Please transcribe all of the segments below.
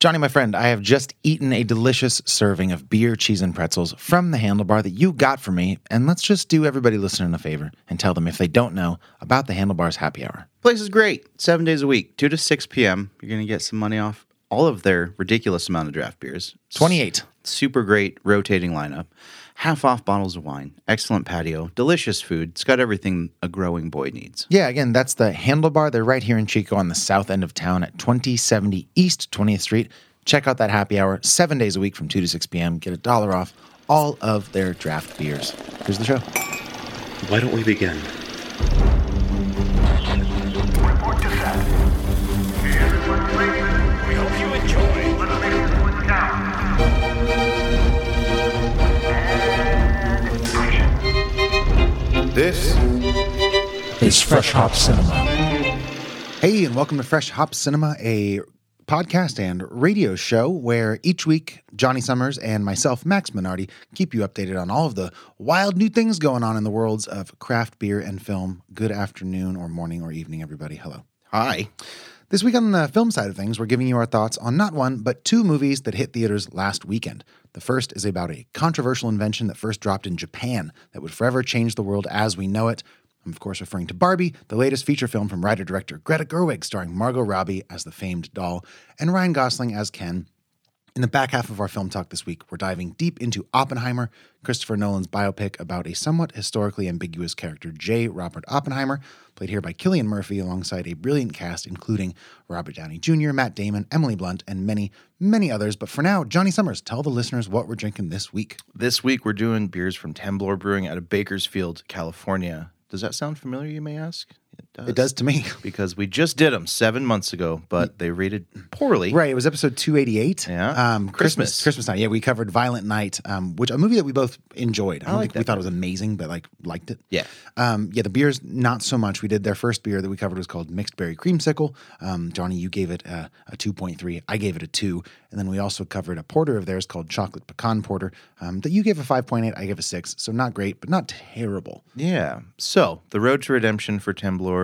Jonny, my friend, I have just eaten a delicious serving of beer, cheese, and pretzels from the handlebar that you got for me. And let's just do everybody listening a favor and tell them if they don't know about the handlebars happy hour. Place is great. Seven days a week, 2 to 6 p.m. You're going to get some money off all of their ridiculous amount of draft beers. 28. Super great rotating lineup. Half off bottles of wine. Excellent patio. Delicious food. It's got everything a growing boy needs. Yeah, again, that's the handlebar. They're right here in Chico on the south end of town at 2070 East 20th Street. Check out that happy hour seven days a week from 2 to 6 p.m. Get a dollar off all of their draft beers. Here's the show. Why don't we begin? This is Fresh Hop Cinema. Hey, and welcome to Fresh Hop Cinema, a podcast and radio show where each week Jonny Summers and myself, Max Minardi, keep you updated on all of the wild new things going on in the worlds of craft beer and film. Good afternoon, or morning, or evening, everybody. Hello. Hi. This week on the film side of things, we're giving you our thoughts on not one, but two movies that hit theaters last weekend. The first is about a controversial invention that first dropped in Japan that would forever change the world as we know it. I'm, of course, referring to Barbie, the latest feature film from writer director Greta Gerwig, starring Margot Robbie as the famed doll and Ryan Gosling as Ken. In the back half of our film talk this week, we're diving deep into Oppenheimer, Christopher Nolan's biopic about a somewhat historically ambiguous character, J. Robert Oppenheimer, played here by Cillian Murphy alongside a brilliant cast including Robert Downey Jr., Matt Damon, Emily Blunt, and many, many others. But for now, Jonny Summers, tell the listeners what we're drinking this week. This week we're doing beers from Temblor Brewing out of Bakersfield, California. Does that sound familiar, you may ask? It does. It does to me. Because we just did them seven months ago, but they rated poorly. Right, it was episode 288. Yeah. Um, Christmas. Christmas. Christmas night. Yeah, we covered Violent Night, um, which a movie that we both enjoyed. I don't like think we thought it was amazing, but like liked it. Yeah. Um, yeah, the beers not so much. We did their first beer that we covered was called Mixed Berry Creamsicle. Um, Jonny, you gave it a, a 2.3. I gave it a 2. And then we also covered a porter of theirs called Chocolate Pecan Porter um, that you gave a 5.8. I gave a 6. So not great, but not terrible. Yeah. So the road to redemption for Temblor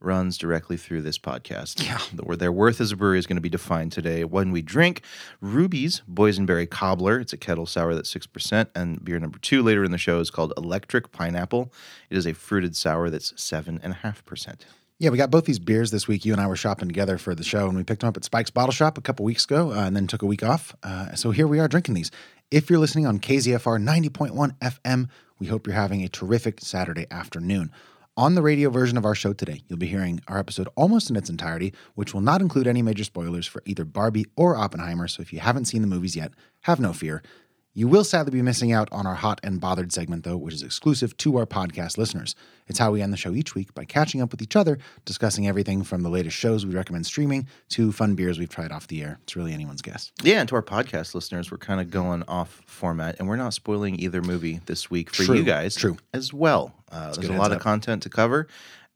runs directly through this podcast. Yeah. The- Their worth as a brewery is going to be defined today when we drink Ruby's Boysenberry Cobbler. It's a kettle sour that's 6%. And beer number two later in the show is called Electric Pineapple. It is a fruited sour that's 7.5%. Yeah, we got both these beers this week. You and I were shopping together for the show, and we picked them up at Spike's Bottle Shop a couple weeks ago, uh, and then took a week off. Uh, so here we are drinking these. If you're listening on KZFR 90.1 FM, we hope you're having a terrific Saturday afternoon. On the radio version of our show today, you'll be hearing our episode almost in its entirety, which will not include any major spoilers for either Barbie or Oppenheimer. So if you haven't seen the movies yet, have no fear. You will sadly be missing out on our Hot and Bothered segment, though, which is exclusive to our podcast listeners. It's how we end the show each week by catching up with each other, discussing everything from the latest shows we recommend streaming to fun beers we've tried off the air. It's really anyone's guess. Yeah, and to our podcast listeners, we're kind of going off format, and we're not spoiling either movie this week for True, you guys. true. as well. Uh, there's a lot of content to cover,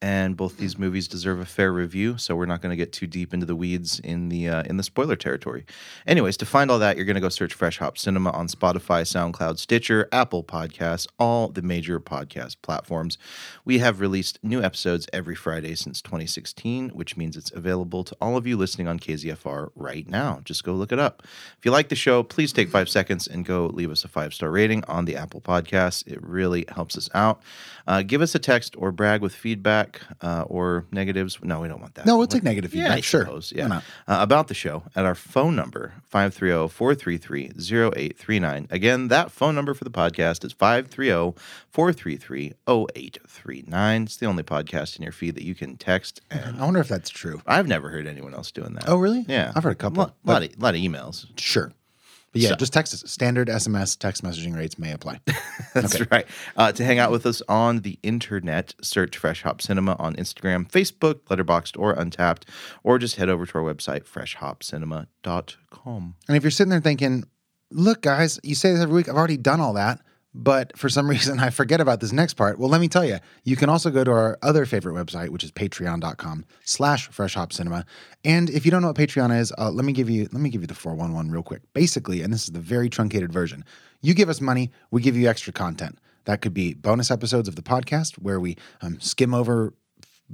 and both these movies deserve a fair review. So we're not going to get too deep into the weeds in the uh, in the spoiler territory. Anyways, to find all that, you're going to go search Fresh Hop Cinema on Spotify, SoundCloud, Stitcher, Apple Podcasts, all the major podcast platforms. We have released new episodes every Friday since 2016, which means it's available to all of you listening on KZFR right now. Just go look it up. If you like the show, please take five seconds and go leave us a five star rating on the Apple Podcasts. It really helps us out. Uh, give us a text or brag with feedback uh, or negatives. No, we don't want that. No, we'll take negative Yeah, feedback. I sure. suppose, Yeah. Uh, about the show at our phone number, 530 433 0839. Again, that phone number for the podcast is 530 433 0839. It's the only podcast in your feed that you can text. And I wonder if that's true. I've never heard anyone else doing that. Oh, really? Yeah. I've heard a couple, Lot, lot, of, lot of emails. Sure. But yeah, So- just text us. Standard SMS text messaging rates may apply. That's right. Uh, to hang out with us on the internet, search Fresh Hop Cinema on Instagram, Facebook, Letterboxd, or Untappd, or just head over to our website, freshhopcinema.com. And if you're sitting there thinking, look, guys, you say this every week, I've already done all that, but for some reason I forget about this next part. Well, let me tell you, you can also go to our other favorite website, which is patreon.com slash fresh hop cinema. And if you don't know what Patreon is, uh, let me give you let me give you the 411 real quick. Basically, and this is the very truncated version, you give us money, we give you extra content. That could be bonus episodes of the podcast where we um, skim over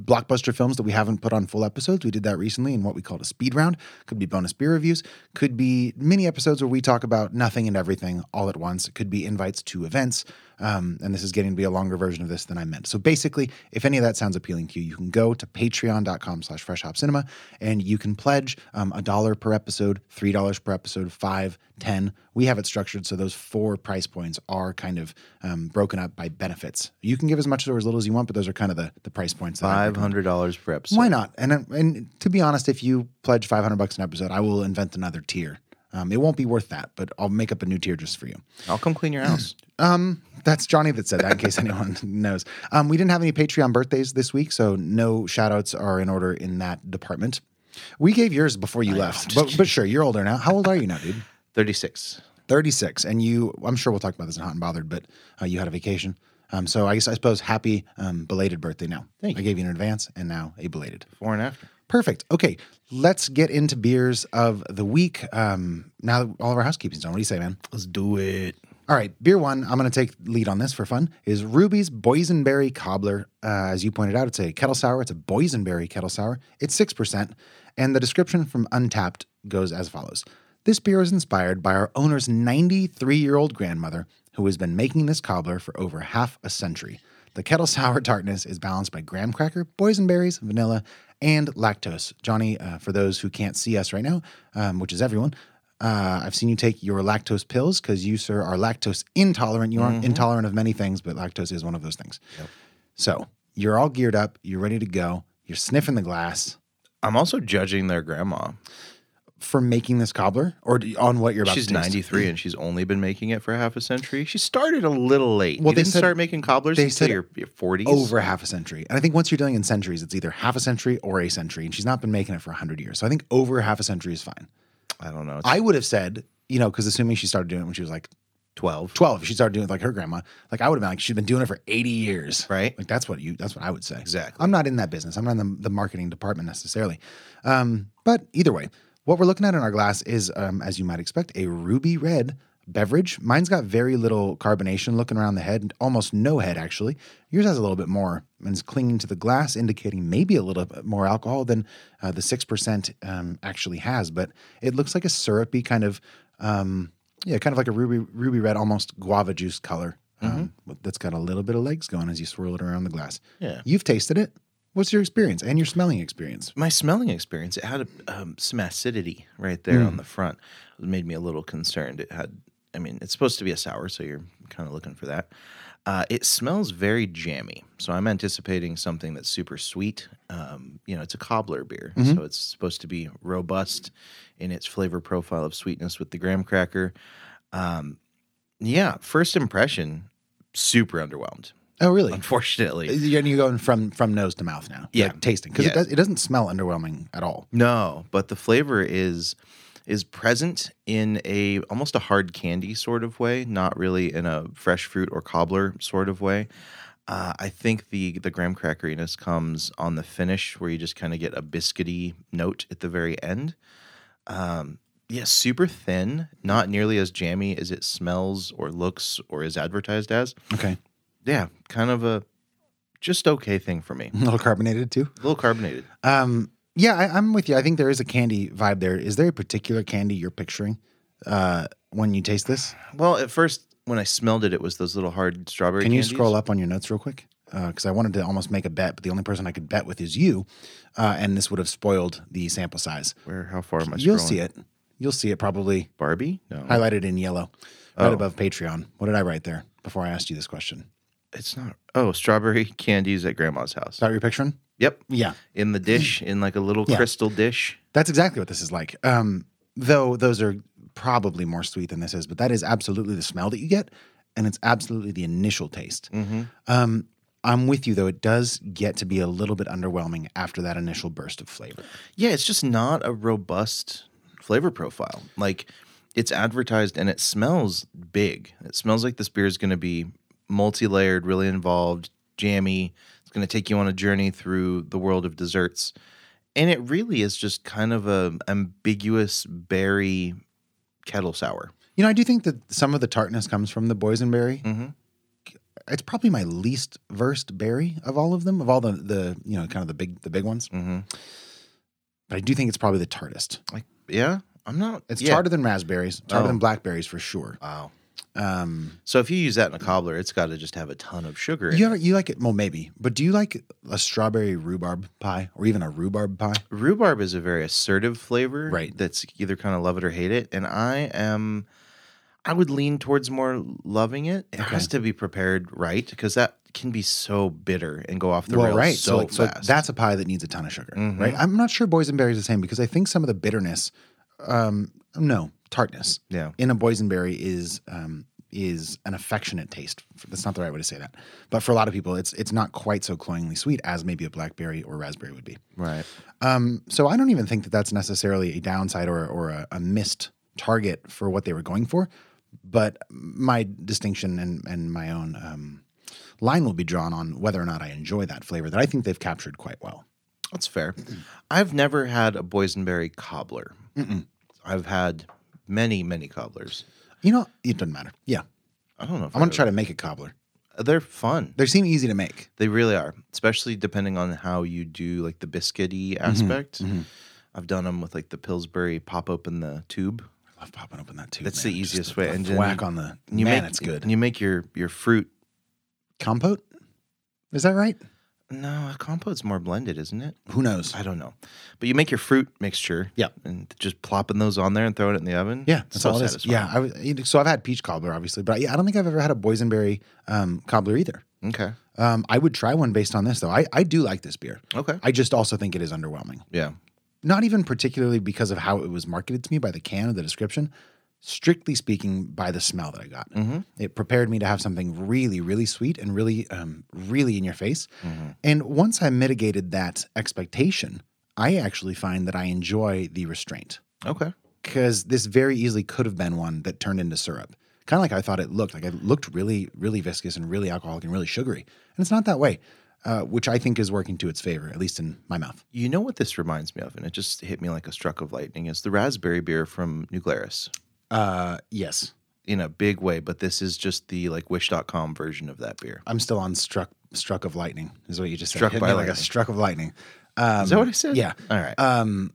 blockbuster films that we haven't put on full episodes. We did that recently in what we called a speed round. Could be bonus beer reviews, could be mini episodes where we talk about nothing and everything all at once. Could be invites to events. Um, and this is getting to be a longer version of this than I meant. So basically, if any of that sounds appealing to you, you can go to patreon.com slash freshhopcinema and you can pledge um, a dollar per episode, three dollars per episode, five, ten. We have it structured so those four price points are kind of um, broken up by benefits. You can give as much or as little as you want, but those are kind of the, the price points. Five hundred dollars per episode. Why not? And and to be honest, if you pledge five hundred bucks an episode, I will invent another tier. Um, it won't be worth that, but I'll make up a new tier just for you. I'll come clean your house. That's Jonny that said that, in case anyone knows. Um, we didn't have any Patreon birthdays this week, so no shout outs are in order in that department. We gave yours before you left, but, but sure, you're older now. How old are you now, dude? Thirty-six. 36. And you, I'm sure we'll talk about this in Hot and Bothered, but uh, you had a vacation. Um, so I guess, I suppose, happy um, belated birthday now. Thank I gave you an advance and now a belated. Before and after. Perfect. Okay, let's get into beers of the week. Um, now that all of our housekeeping's done. What do you say, man? Let's do it. All right, beer one. I'm going to take lead on this for fun. Is Ruby's Boysenberry Cobbler? Uh, as you pointed out, it's a kettle sour. It's a boysenberry kettle sour. It's six percent, and the description from Untappd goes as follows: This beer is inspired by our owner's 93 year old grandmother, who has been making this cobbler for over half a century. The kettle sour tartness is balanced by graham cracker, boysenberries, vanilla, and lactose. Jonny, uh, for those who can't see us right now, um, which is everyone, uh, I've seen you take your lactose pills because you, sir, are lactose intolerant. You aren't intolerant of many things, but lactose is one of those things. So you're all geared up. You're ready to go. You're sniffing the glass I'm also judging their grandma. For making this cobbler or do- on what you're about She's to taste. 93 and she's only been making it for half a century. She started a little late. Well, you they didn't said- start making cobblers they said your, your 40s. Over half a century. And I think once you're dealing in centuries, it's either half a century or a century. And she's not been making it for 100 years. So I think over half a century is fine. I don't know. It's I would have said, you know, because assuming she started doing it when she was like 12. 12 she started doing it like her grandma like i would have been like she's been doing it for 80 years Right. like that's what you that's what i would say Exactly. i'm not in that business i'm not in the, the marketing department necessarily um, but either way what we're looking at in our glass is um, as you might expect a ruby red beverage mine's got very little carbonation looking around the head almost no head actually yours has a little bit more and is clinging to the glass indicating maybe a little bit more alcohol than uh, the 6% um, actually has but it looks like a syrupy kind of um, yeah, kind of like a ruby ruby red, almost guava juice color. Um, with- that's got a little bit of legs going as you swirl it around the glass. Yeah. you've tasted it. What's your experience and your smelling experience? My smelling experience, it had a, um, some acidity right there on the front. It made me a little concerned. It had, I mean, it's supposed to be a sour, so you're kind of looking for that. Uh, it smells very jammy, so I'm anticipating something that's super sweet. Um, you know, it's a cobbler beer, so it's supposed to be robust in its flavor profile of sweetness with the graham cracker. Um, yeah, first impression, super underwhelmed. Oh, really? Unfortunately, You're, you're going from from nose to mouth now. Yeah. like tasting because Yeah. it, does, it doesn't smell underwhelming at all. No, but the flavor is is present in a almost a hard candy sort of way, not really in a fresh fruit or cobbler sort of way. Uh, I think the the graham crackeriness comes on the finish, where you just kind of get a biscuity note at the very end. Um, yeah, super thin, not nearly as jammy as it smells or looks or is advertised as. Okay, Yeah, kind of a just okay thing for me. a little carbonated too. A little carbonated. Um, yeah, I, I'm with you. I think there is a candy vibe there. Is there a particular candy you're picturing uh, when you taste this? Well, at first when I smelled it, it was those little hard strawberry. Can you candies. scroll up on your notes real quick? Because I wanted to almost make a bet, but the only person I could bet with is you, uh, and this would have spoiled the sample size. Where? How far am I? Scrolling? You'll see it. You'll see it probably Barbie? No, highlighted in yellow, right Oh. above Patreon. What did I write there before I asked you this question? It's not. Oh, strawberry candies at grandma's house. Is that what you're picturing? Yep, Yeah, in the dish, in like a little Yeah. crystal dish. that's exactly what this is like. Um, though those are probably more sweet than this is, but that is absolutely the smell that you get, and it's absolutely the initial taste. Um, I'm with you though; it does get to be a little bit underwhelming after that initial burst of flavor. Yeah, it's just not a robust flavor profile. Like it's advertised and it smells big. It smells like this beer is going to be multi-layered, really involved, jammy. It's going to take you on a journey through the world of desserts. And it really is just kind of a ambiguous berry kettle sour. You know, I do think that some of the tartness comes from the boysenberry. Mm-hmm. it's probably my least versed berry of all of them, of all the the you know kind of the big the big ones. Mm-hmm. But I do think it's probably the tartest. Like, yeah, I'm not. It's yeah. tarter than raspberries, tarter Oh. than blackberries for sure. Wow. Um, So if you use that in a cobbler, it's got to just have a ton of sugar. In you ever, you like it? Well, maybe. But do you like a strawberry rhubarb pie or even a rhubarb pie? Rhubarb is a very assertive flavor, Right. That's either kind of love it or hate it, and I am. I would lean towards more loving it. It has to be prepared right because that can be so bitter and go off the well, rails right. so, like, so fast. that's a pie that needs a ton of sugar, Mhm. right? I'm not sure boysenberry is the same because I think some of the bitterness, um, no tartness, yeah. in a boysenberry is um, is an affectionate taste. That's not the right way to say that, but for a lot of people, it's it's not quite so cloyingly sweet as maybe a blackberry or raspberry would be. Right. Um, so I don't even think that that's necessarily a downside or or a, a missed target for what they were going for. But my distinction and and my own um, line will be drawn on whether or not I enjoy that flavor that I think they've captured quite well. That's fair. I've never had a boysenberry cobbler. I've had many, many cobblers. You know, it doesn't matter. Yeah, I don't know. If I'm gonna try to make a cobbler. They're fun. They seem easy to make. They really are, especially depending on how you do like the biscuity Mm-hmm. aspect. I've done them with like the Pillsbury pop open the tube. I love popping open that tube. That's man. the Just easiest way. And then whack on the man, make it's good. And you make your your fruit. Compote, is that right? No, a compote's more blended, isn't it? Who knows? I don't know, but you make your fruit mixture. Yeah. and just plopping those on there and throwing it in the oven. Yeah, that's so all it is. Yeah, I was, so I've had peach cobbler, obviously, but yeah, I don't think I've ever had a boysenberry um, cobbler either. Okay. Um, I would try one based on this, though. I, I do like this beer. Okay. I just also think it is underwhelming. yeah. Not even particularly because of how it was marketed to me by the can or the description. Strictly speaking, by the smell that I got, it prepared me to have something really, really sweet and really, um, really in your face. And once I mitigated that expectation, I actually find that I enjoy the restraint Okay. because this very easily could have been one that turned into syrup. Kind of like I thought it looked. Like it looked really, really viscous and really alcoholic and really sugary. And it's not that way, uh, which I think is working to its favor, at least in my mouth. You know what this reminds me of, and it just hit me like a struck of lightning. Is the raspberry beer from New Glarus Uh, yes, in a big way, but this is just the like Wish.com version of that beer. I'm still on struck struck of lightning. Is what you just Struck said. Hit by me like a lightning. struck of lightning. Um, Is that what I said? Yeah. All right. Um,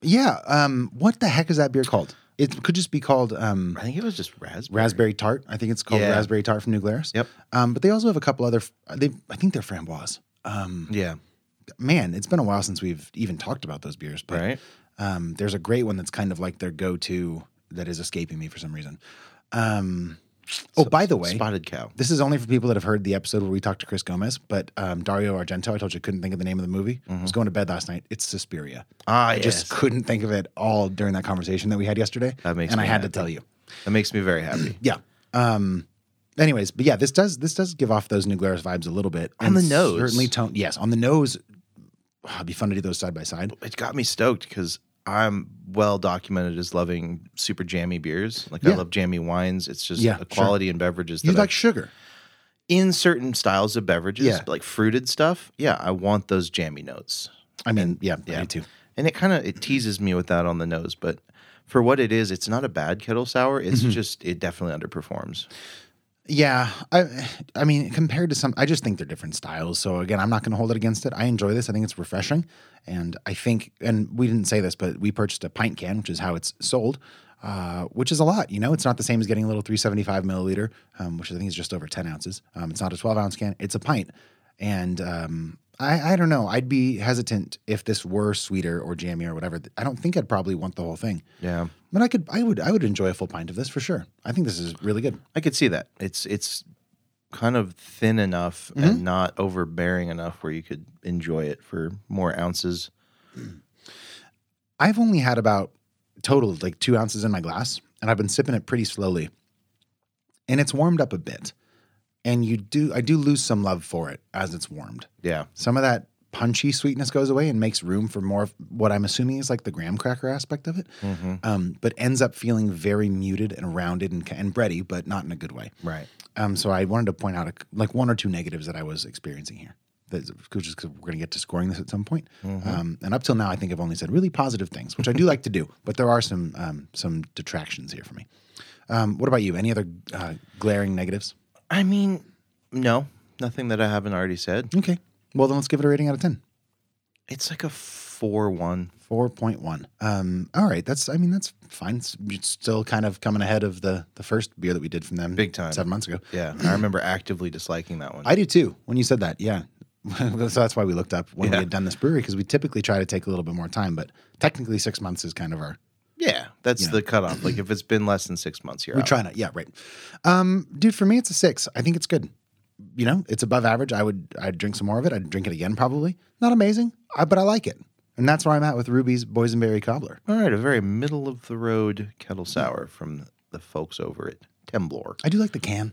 yeah. Um, what the heck is that beer called? It could just be called um, I think it was just raspberry. raspberry tart. I think it's called Yeah. raspberry tart from New Glarus. Yep. Um, but they also have a couple other. They, I think they're framboise. Um, Yeah. man, it's been a while since we've even talked about those beers. But Right. um, there's a great one that's kind of like their go-to that is escaping me for some reason. Um, oh, by the way, Spotted cow. this is only for people that have heard the episode where we talked to Chris Gomez. But um, Dario Argento, I told you I couldn't think of the name of the movie. I was going to bed last night. It's Suspiria. Ah, I just couldn't think of it all during that conversation that we had yesterday. That makes and I me had to happy. tell you. that makes me very happy. Yeah. Um, anyways, but yeah, this does this does give off those New Glarus vibes a little bit On the nose. Certainly, tone. Yes, on the nose. ah, it'd be fun to do those side by side. it got me stoked because I'm well documented as loving super jammy beers. Like Yeah. I love jammy wines. It's just Yeah, a sure. quality in beverages. You like I- sugar? in certain styles of beverages, Yeah. like fruited stuff. Yeah, I want those jammy notes. I mean, yeah, Yeah. do too. And it kind of it teases me with that on the nose, but for what it is, it's not a bad kettle sour. It's Mm-hmm. just it definitely underperforms. Yeah, I, I mean, compared to some, I just think they're different styles. So again, I'm not going to hold it against it. I enjoy this. I think it's refreshing, and I think, and we didn't say this, but we purchased a pint can, which is how it's sold, uh, which is a lot. You know, it's not the same as getting a little 375 milliliter, um, which I think is just over 10 ounces. Um, it's not a 12 ounce can; it's a pint, and um, I, I don't know. I'd be hesitant if this were sweeter or jammy or whatever. I don't think I'd probably want the whole thing. Yeah, But I could, I would, I would enjoy a full pint of this for sure. I think this is really good. I could see that. It's it's kind of thin enough Mm-hmm. and not overbearing enough where you could enjoy it for more ounces. I've only had about total like two ounces in my glass, and I've been sipping it pretty slowly. And it's warmed up a bit. And you do I do lose some love for it as it's warmed. Yeah, Some of that punchy sweetness goes away and makes room for more of what I'm assuming is like the graham cracker aspect of it. Um, but ends up feeling very muted and rounded and, and bready, but not in a good way. right. Um, so I wanted to point out a, like one or two negatives that I was experiencing here. That's just because we're going to get to scoring this at some point. Um, and up till now, I think I've only said really positive things, which I do like to do. But there are some um, some detractions here for me. Um, what about you? Any other uh, glaring negatives? I mean, No, nothing that I haven't already said. Okay. Well, then let's give it a rating out of 10. It's like a four one. 4.1. Um, all right. That's, I mean, that's fine. It's, it's still kind of coming ahead of the, the first beer that we did from them Big time. seven months ago. Yeah, I remember actively disliking that one. I do too. When you said that, yeah. so that's why we looked up when Yeah. we had done this brewery because we typically try to take a little bit more time, but technically six months is kind of our. Yeah, that's You know. the cutoff. Like if it's been less than six months, you're We out. try not. Yeah, right. Um, dude, for me, it's a six. I think it's good. You know, it's above average. I would. I'd drink some more of it. I'd drink it again, probably. Not amazing, I, but I like it, and that's where I'm at with Ruby's Boysenberry Cobbler. All right, a very middle of the road kettle sour from the folks over at Temblor. I do like the can.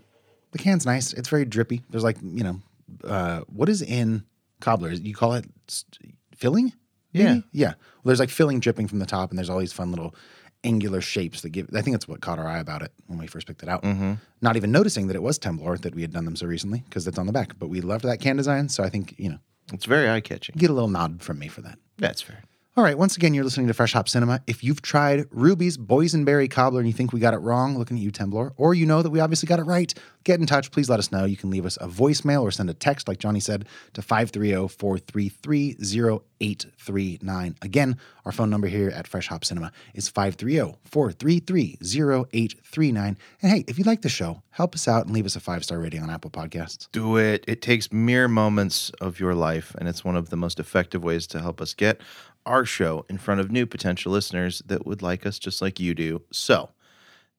The can's nice. It's very drippy. There's like you know, uh, what is in cobbler? You call it st- filling? Yeah. Maybe? yeah. Well, there's like filling dripping from the top, and there's all these fun little angular shapes that give. I think that's what caught our eye about it when we first picked it out. Mm-hmm. Not even noticing that it was Temblor that we had done them so recently because it's on the back. But we loved that can design, so I think you know, It's very eye catching. get a little nod from me for that. That's fair. All right, once again, you're listening to Fresh Hop Cinema. If you've tried Ruby's Boysenberry Cobbler and you think we got it wrong, looking at you, Temblor, or you know that we obviously got it right, get in touch. Please let us know. You can leave us a voicemail or send a text, like Jonny said, to 530 433 0839. Again, our phone number here at Fresh Hop Cinema is 530 433 0839. And hey, if you like the show, help us out and leave us a five star rating on Apple Podcasts. Do it. It takes mere moments of your life, and it's one of the most effective ways to help us get our show in front of new potential listeners that would like us just like you do. So,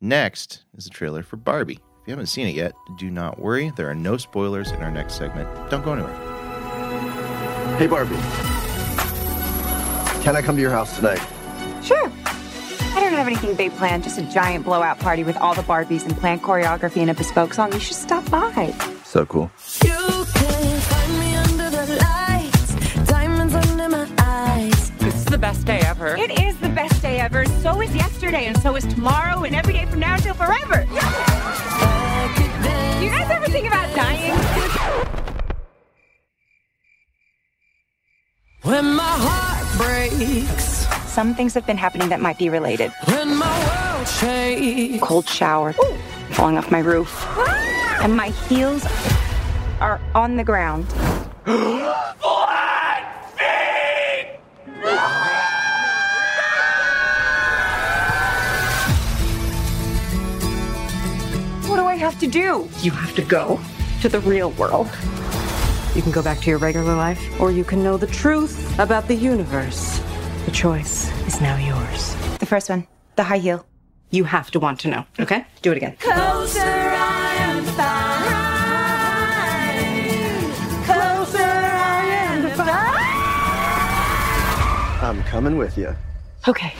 next is a trailer for Barbie. If you haven't seen it yet, do not worry. There are no spoilers in our next segment. Don't go anywhere. Hey, Barbie. Can I come to your house tonight? Sure. I don't have anything big planned, just a giant blowout party with all the Barbies and planned choreography and a bespoke song. You should stop by. So cool. The best day ever. It is the best day ever. So is yesterday, and so is tomorrow, and every day from now until forever. You guys ever think about dying? When my heart breaks, Some things have been happening that might be related. when my world shakes. Cold shower, falling off my roof, ah! and my heels are on the ground. have to do? You have to go to the real world. You can go back to your regular life, or you can know the truth about the universe. The choice is now yours. The first one, the high heel. You have to want to know, okay? Do it again. Closer I am fine. Closer I am fine. I'm coming with you. Okay.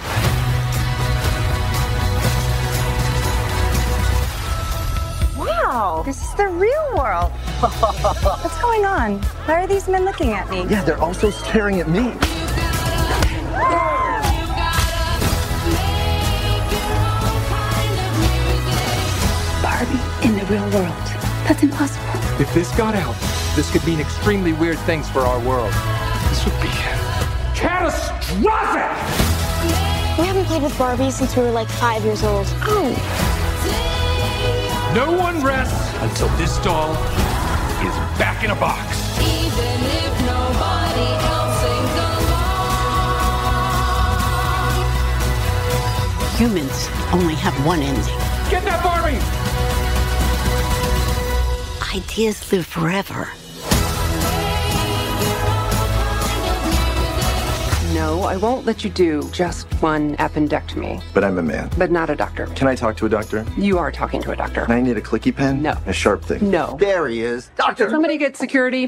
This is the real world. What's going on? Why are these men looking at me? Yeah, they're also staring at me. Barbie in the real world. That's impossible. If this got out, this could mean extremely weird things for our world. This would be catastrophic! We haven't played with Barbie since we were like five years old. Oh. No one rests until this doll is back in a box. Even if nobody else sings along. Humans only have one ending. Get that Barbie! Ideas live forever. No, I won't let you do just one appendectomy, But I'm a man. but not a doctor. Can I talk to a doctor? You are talking to a doctor. And I need a clicky pen? No. A sharp thing? No. There he is. Doctor! Somebody get security.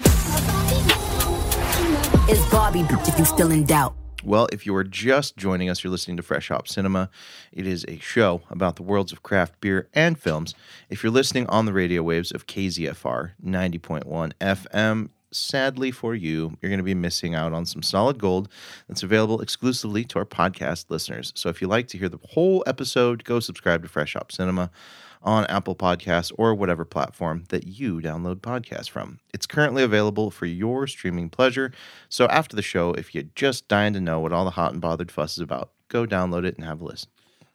Is Barbie if you still in doubt? Well, if you are just joining us, you're listening to Fresh Hop Cinema. It is a show about the worlds of craft beer and films. If you're listening on the radio waves of KZFR 90.1 FM, sadly for you, you're going to be missing out on some solid gold that's available exclusively to our podcast listeners. So if you like to hear the whole episode, go subscribe to Fresh Hop Cinema on Apple Podcasts or whatever platform that you download podcasts from. It's currently available for your streaming pleasure. So after the show, if you're just dying to know what all the hot and bothered fuss is about, go download it and have a listen.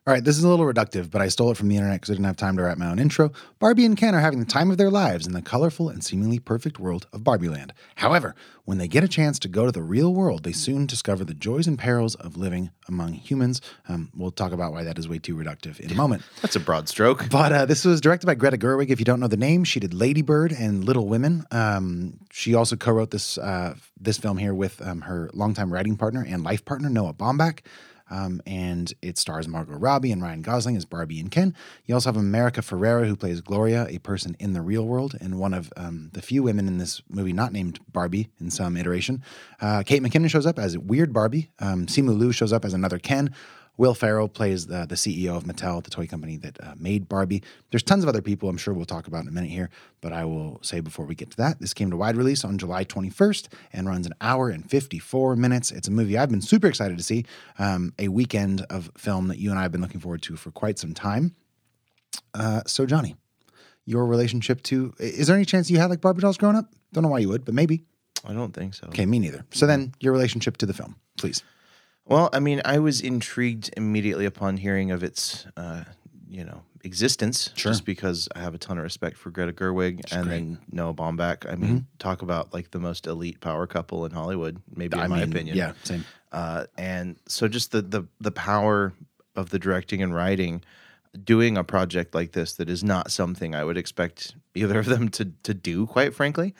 All right, this is a little reductive, but I stole it from the internet because I didn't have time to write my own intro. Barbie and Ken are having the time of their lives in the colorful and seemingly perfect world of Barbie Land. However, when they get a chance to go to the real world, they soon discover the joys and perils of living among humans. Um, we'll talk about why that is way too reductive in a moment. That's a broad stroke. But uh, this was directed by Greta Gerwig. If you don't know the name, she did Lady Bird and Little Women. Um, she also co-wrote this uh, this film here with um, her longtime writing partner and life partner Noah Baumbach. Um, and it stars Margot Robbie and Ryan Gosling as Barbie and Ken. You also have America Ferrera, who plays Gloria, a person in the real world, and one of um, the few women in this movie not named Barbie in some iteration. Uh, Kate McKinnon shows up as Weird Barbie. Um, Simu Liu shows up as another Ken. Will Ferrell plays the, the CEO of Mattel, the toy company that uh, made Barbie. There's tons of other people I'm sure we'll talk about in a minute here, but I will say before we get to that, this came to wide release on July 21st and runs an hour and 54 minutes. It's a movie I've been super excited to see, um, a weekend of film that you and I have been looking forward to for quite some time. Uh, so, Jonny, your relationship to is there any chance you had like Barbie dolls growing up? Don't know why you would, but maybe. I don't think so. Okay, me neither. So then, your relationship to the film, please. Well, I mean, I was intrigued immediately upon hearing of its, uh, you know, existence. Sure. Just because I have a ton of respect for Greta Gerwig and great. then Noah Baumbach. I mean, talk about like the most elite power couple in Hollywood, maybe in I my mean, opinion. yeah, same. Uh, and so just the the the power of the directing and writing, doing a project like this that is not something I would expect either of them to to do, quite frankly,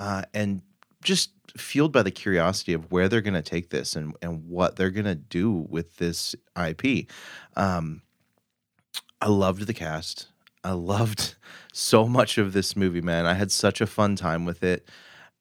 uh, and just fueled by the curiosity of where they're going to take this and and what they're going to do with this IP. Um, I loved the cast. I loved so much of this movie, man. I had such a fun time with it.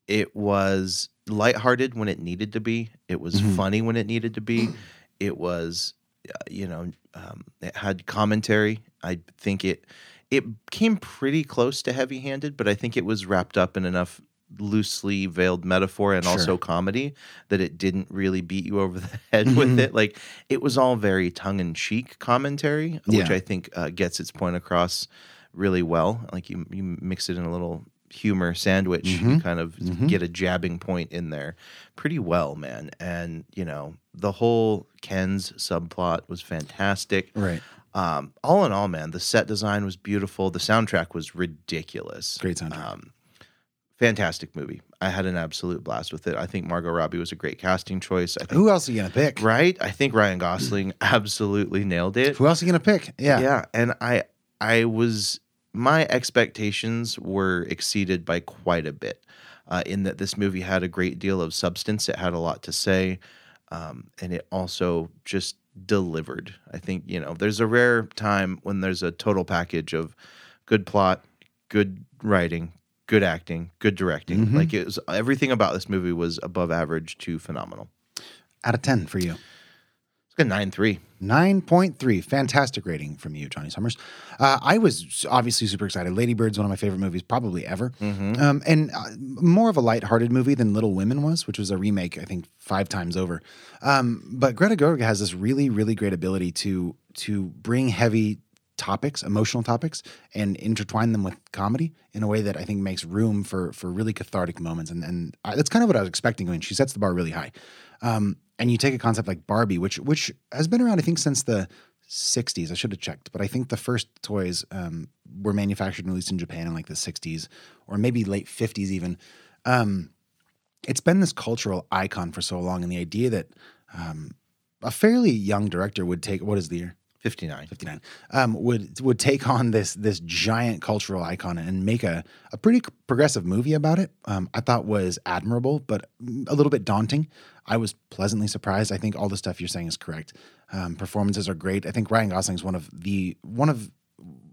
It was lighthearted when it needed to be. It was funny when it needed to be. It was, uh, you know, um, it had commentary. I think it it came pretty close to heavy-handed, but I think it was wrapped up in enough loosely veiled metaphor and also comedy that it didn't really beat you over the head with it. Like it was all very tongue-in-cheek commentary, which I think uh, gets its point across really well. Like you you mix it in a little humor sandwich, you kind of get a jabbing point in there pretty well, man. And you know, the whole Ken's subplot was fantastic. Right. Um, all in all, man, the set design was beautiful. The soundtrack was ridiculous. Great soundtrack. Um, fantastic movie. I had an absolute blast with it. I think Margot Robbie was a great casting choice. I think, Who else are you gonna pick? right? I think Ryan Gosling absolutely nailed it. Who else are you gonna pick? Yeah. Yeah, and I I was my expectations were exceeded by quite a bit. Uh, in that this movie had a great deal of substance, it had a lot to say, um, and it also just delivered. I think you know there's a rare time when there's a total package of good plot, good writing, good acting, good directing. Like it was everything about this movie was above average to phenomenal. Out of ten for you. It's got nine three. 9.3 fantastic rating from you jonny summers uh, i was obviously super excited lady bird's one of my favorite movies probably ever um, and uh, more of a lighthearted movie than little women was which was a remake i think five times over um, but greta gerwig has this really really great ability to to bring heavy topics emotional topics and intertwine them with comedy in a way that i think makes room for for really cathartic moments and and I, that's kind of what i was expecting i mean she sets the bar really high um, and you take a concept like Barbie, which which has been around, I think, since the '60s. I should have checked, but I think the first toys um, were manufactured and released in Japan in like the '60s or maybe late '50s, even. Um, it's been this cultural icon for so long, and the idea that um, a fairly young director would take what is the year? 59. 59 um, would would take on this this giant cultural icon and make a, a pretty progressive movie about it um, i thought was admirable but a little bit daunting. I was pleasantly surprised. I think all the stuff you're saying is correct. Um, performances are great. I think ryan gosling is one of the one of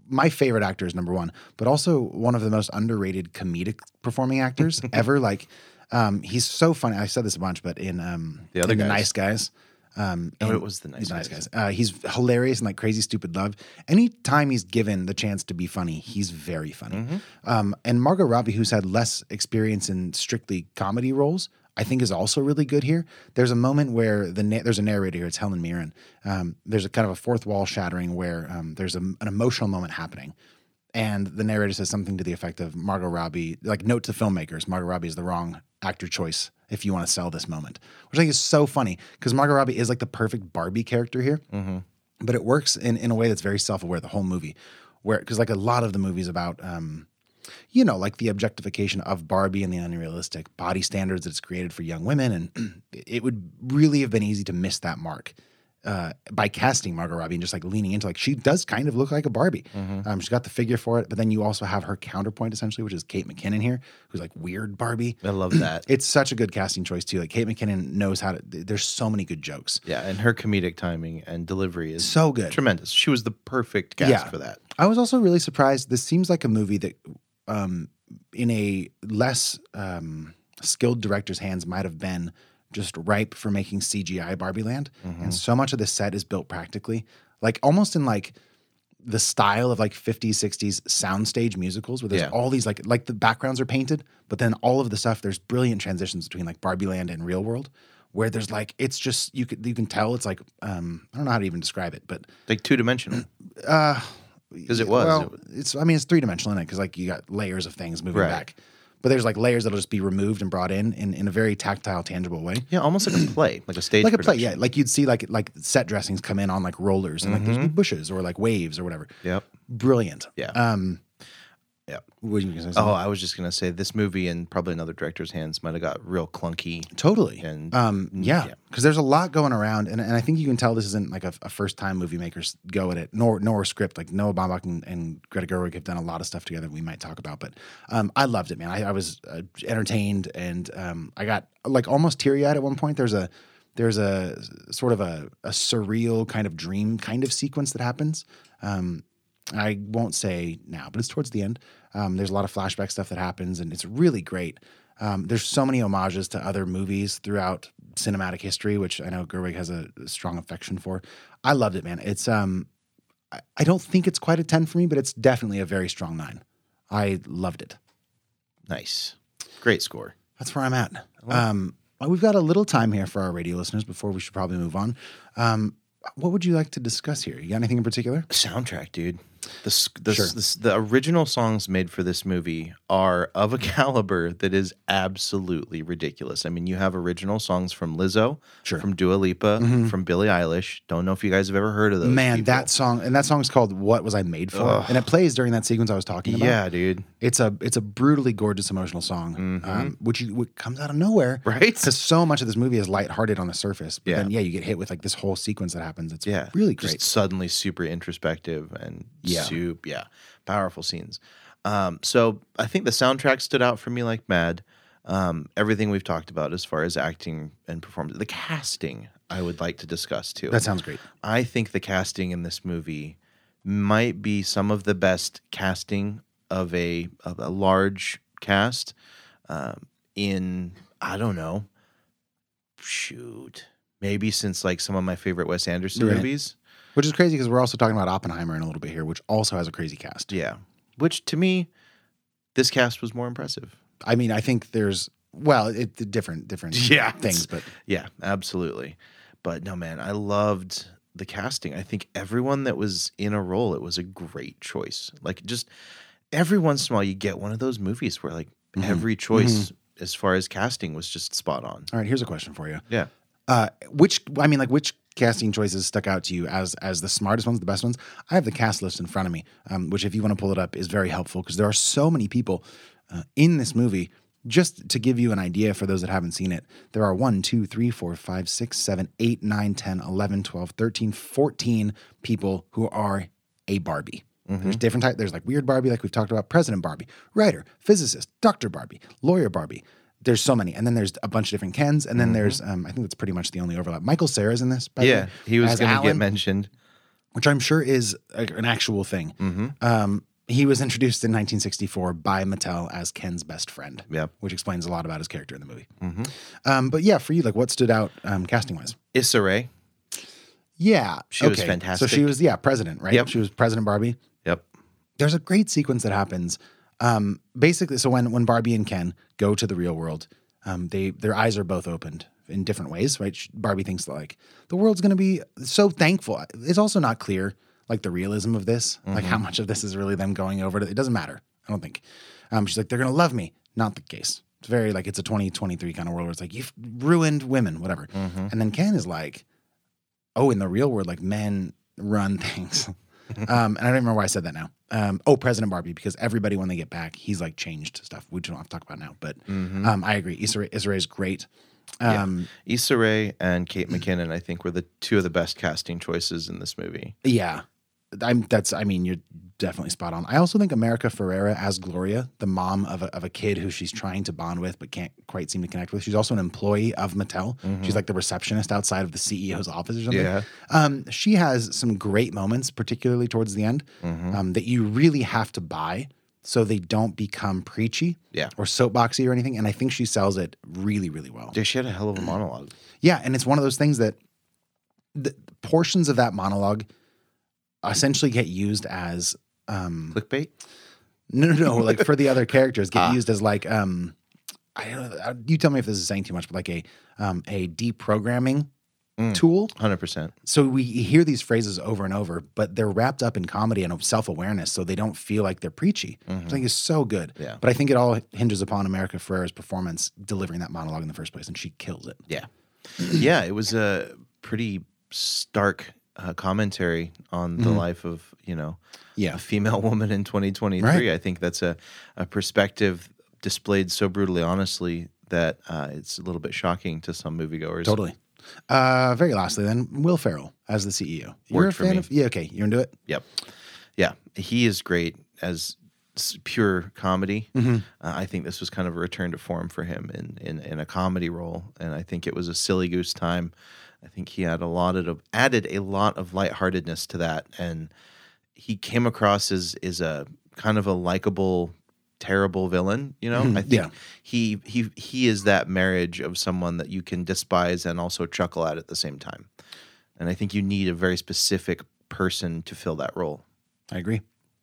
my favorite actors number one but also one of the most underrated comedic performing actors ever. Like um, he's so funny. I said this a bunch but in um, The Other in Guys. nice guys um, Oh, it was The Nice nice Guys. guys. Uh, he's hilarious and like crazy stupid love. Anytime he's given the chance to be funny, he's very funny. Mm-hmm. Um, and Margot Robbie, who's had less experience in strictly comedy roles, I think is also really good here. There's a moment where the na- there's a narrator here. It's Helen Mirren. Um, there's a kind of a fourth wall shattering where um, there's a, an emotional moment happening. And the narrator says something to the effect of Margot Robbie, like note to filmmakers, Margot Robbie is the wrong actor choice if you want to sell this moment, which I think is so funny because Margot Robbie is like the perfect Barbie character here. but it works in, in a way that's very self-aware the whole movie where because like a lot of the movies about um you know like the objectification of barbie and the unrealistic body standards that it's created for young women and it would really have been easy to miss that mark uh, by casting Margot Robbie and just like leaning into like she does kind of look like a Barbie. Um, she's got the figure for it, but then you also have her counterpoint essentially, which is Kate McKinnon here, who's like weird Barbie. I love that. It's such a good casting choice too. Like Kate McKinnon knows how to. There's so many good jokes. yeah, and her comedic timing and delivery is So good. tremendous. She was the perfect cast for that. I was also really surprised. This seems like a movie that, um, in a less um, skilled director's hands, might have been just ripe for making CGI Barbie Land. Mm-hmm. And so much of the set is built practically, like almost in like the style of like 50s, 60s soundstage musicals where there's Yeah. all these like like the backgrounds are painted, but then all of the stuff there's brilliant transitions between like Barbie Land and real world. Where there's like it's just you can you can tell it's like um I don't know how to even describe it, but Like two dimensional. uh, Because it was. Well, it's. I mean, it's three dimensional in it because like you got layers of things moving Right. back, but there's like layers that'll just be removed and brought in in, in a very tactile, tangible way. yeah, almost like a play, like a stage Like a play, yeah. Like you'd see like like set dressings come in on like rollers and like there's Mhm. bushes or like waves or whatever. Yep. Brilliant. Yeah. Um. Yeah. What you gonna say? Oh. I was just gonna say this movie and probably another director's hands might have got real clunky. Totally. And Um, yeah, because there's a lot going around, and, and I think you can tell this isn't like a, a first time movie makers go at it, nor nor a script. Like Noah Baumbach and, and Greta Gerwig have done a lot of stuff together. We might talk about, but um, I loved it, man. I, I was uh, entertained, and um, I got like almost teary eyed at one point. There's a there's a sort of a, a surreal kind of dream kind of sequence that happens. Um, I won't say now, but it's towards the end. Um, there's a lot of flashback stuff that happens, and it's really great. Um, there's so many homages to other movies throughout cinematic history, which I know Gerwig has a strong affection for. I loved it, man. It's um, I, I don't think it's quite a ten for me, but it's definitely a very strong nine. I loved it. Nice, great score. That's where I'm at. Um, we've got a little time here for our radio listeners before we should probably move on. Um, what would you like to discuss here? You got anything in particular? Soundtrack, dude. The the, Sure. the, the original songs made for this movie are of a caliber that is absolutely ridiculous. I mean, you have original songs from Lizzo, Sure. from Dua Lipa, Mhm. from Billie Eilish. Don't know if you guys have ever heard of those. Man, people. that song and that song's called "What Was I Made For," Ugh. and it plays during that sequence I was talking about. yeah, dude. It's a it's a brutally gorgeous emotional song, um, which, you, which comes out of nowhere, Right? Because so much of this movie is lighthearted on the surface, but Yeah. then yeah, you get hit with like this whole sequence that happens. It's Yeah, really great. Just suddenly super introspective and Yeah. Soup, yeah, powerful scenes. Um, so I think the soundtrack stood out for me like mad. Um, everything we've talked about as far as acting and performance, the casting, I would like to discuss too. That sounds great. I think the casting in this movie might be some of the best casting of a of a large cast um, in I don't know, shoot, maybe since like some of my favorite Wes Anderson Right. movies. Which is crazy because we're also talking about Oppenheimer in a little bit here, which also has a crazy cast. Yeah, which to me, this cast was more impressive. I mean, I think there's well, it different different Yeah. things, but Yeah, absolutely. But no, man, I loved the casting. I think everyone that was in a role, it was a great choice. Like just every once in a while, you get one of those movies where like Mhm. every choice as far as casting was just spot on. all right. Here's a question for you. Yeah. Uh, which I mean, like which casting choices stuck out to you as as the smartest ones, the best ones? I have the cast list in front of me, um, which if you want to pull it up is very helpful because there are so many people uh, in this movie. Just to give you an idea for those that haven't seen it, there are 1, 2, 3, 4, 5, 6, 7, 8, 9, 10, 11, 12, 13, 14 people who are a Barbie. There's different types. There's like weird Barbie, like we've talked about, President Barbie, writer, physicist, Dr. Barbie, lawyer Barbie. There's so many. And then there's a bunch of different Kens. And then there's, um, I think that's pretty much the only overlap. Michael Cera's in this, by the yeah, he was going to get mentioned. which I'm sure is a, an actual thing. Um, he was introduced in 1964 by Mattel as Ken's best friend. Yep. Which explains a lot about his character in the movie. Mhm. Um, but yeah, for you, like what stood out um, casting wise? Issa Rae. Yeah. She was okay. fantastic. So she was, yeah, president, right? Yep. She was President Barbie. Yep. There's a great sequence that happens. Um, basically, so when when Barbie and Ken go to the real world, um, they their eyes are both opened in different ways, right? Barbie thinks like the world's going to be so thankful. It's also not clear like the realism of this, like how much of this is really them going over to. It doesn't matter. I don't think. Um, she's like they're going to love me. Not the case. It's very like it's a 2023 kind of world where it's like you've ruined women, whatever. And then Ken is like, oh, in the real world, like men run things. Um, and I don't remember why I said that now. Um, oh, President Barbie, because everybody when they get back, he's like changed stuff. We don't have to talk about now, but Mhm. um, I agree. Issa Rae, Issa Rae is great. Yeah. Um, Issa Rae and Kate McKinnon, I think, were the two of the best casting choices in this movie. Yeah. I'm that's I mean you're definitely spot on. I also think America Ferrera as Gloria, the mom of a, of a kid who she's trying to bond with but can't quite seem to connect with. She's also an employee of Mattel. She's like the receptionist outside of the CEO's office or something. Yeah. Um, she has some great moments, particularly towards the end, um, that you really have to buy so they don't become preachy Yeah. or soapboxy or anything. And I think she sells it really, really well. Yeah, she had a hell of a monologue. Yeah, and it's one of those things that the portions of that monologue essentially get used as um clickbait. No, no, no. Like for the other characters, get Ah. used as like um, I don't know. uh, You tell me if this is saying too much, but like a um a deprogramming tool. Hundred percent. So we hear these phrases over and over, but they're wrapped up in comedy and self awareness, so they don't feel like they're preachy. Which I think is so good. Yeah. But I think it all hinges upon America Ferrera's performance delivering that monologue in the first place, and she kills it. Yeah. yeah, it was a pretty stark uh, commentary on the Mhm. life of, you know, Yeah. a female woman in 2023. Right. I think that's a, a perspective displayed so brutally honestly that uh, it's a little bit shocking to some moviegoers. Totally. Uh, very lastly, then Will Ferrell as the CEO. You're Worked a fan of? Yeah. Okay. You're into it. Yep. Yeah, he is great as pure comedy. Mhm. Uh, I think this was kind of a return to form for him in, in in a comedy role, and I think it was a silly goose time. I think he had a lot of added a lot of lightheartedness to that, and he came across as is a kind of a likable, terrible villain. You know, Mhm. I think Yeah. he he he is that marriage of someone that you can despise and also chuckle at at the same time. And I think you need a very specific person to fill that role. I agree.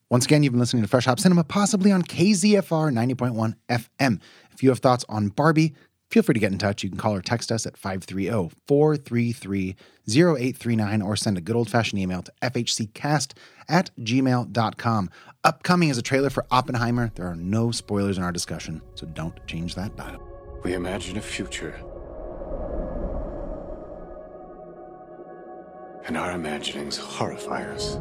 Once again, you've been listening to Fresh Hop Cinema, possibly on KZFR 90.1 FM. If you have thoughts on Barbie, feel free to get in touch. You can call or text us at 530 433 0839 or send a good old fashioned email to fhccast at gmail.com. Upcoming is a trailer for Oppenheimer. There are no spoilers in our discussion, so don't change that dial. We imagine a future. And our imaginings horrify us.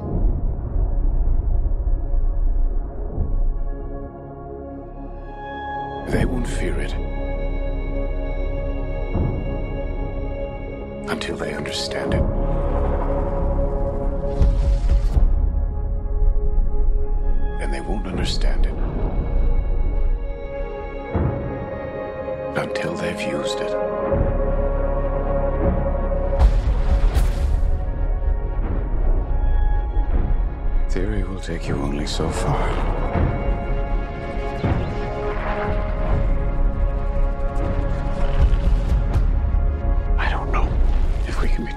They won't fear it. Until they understand it. And they won't understand it. Until they've used it. Theory will take you only so far.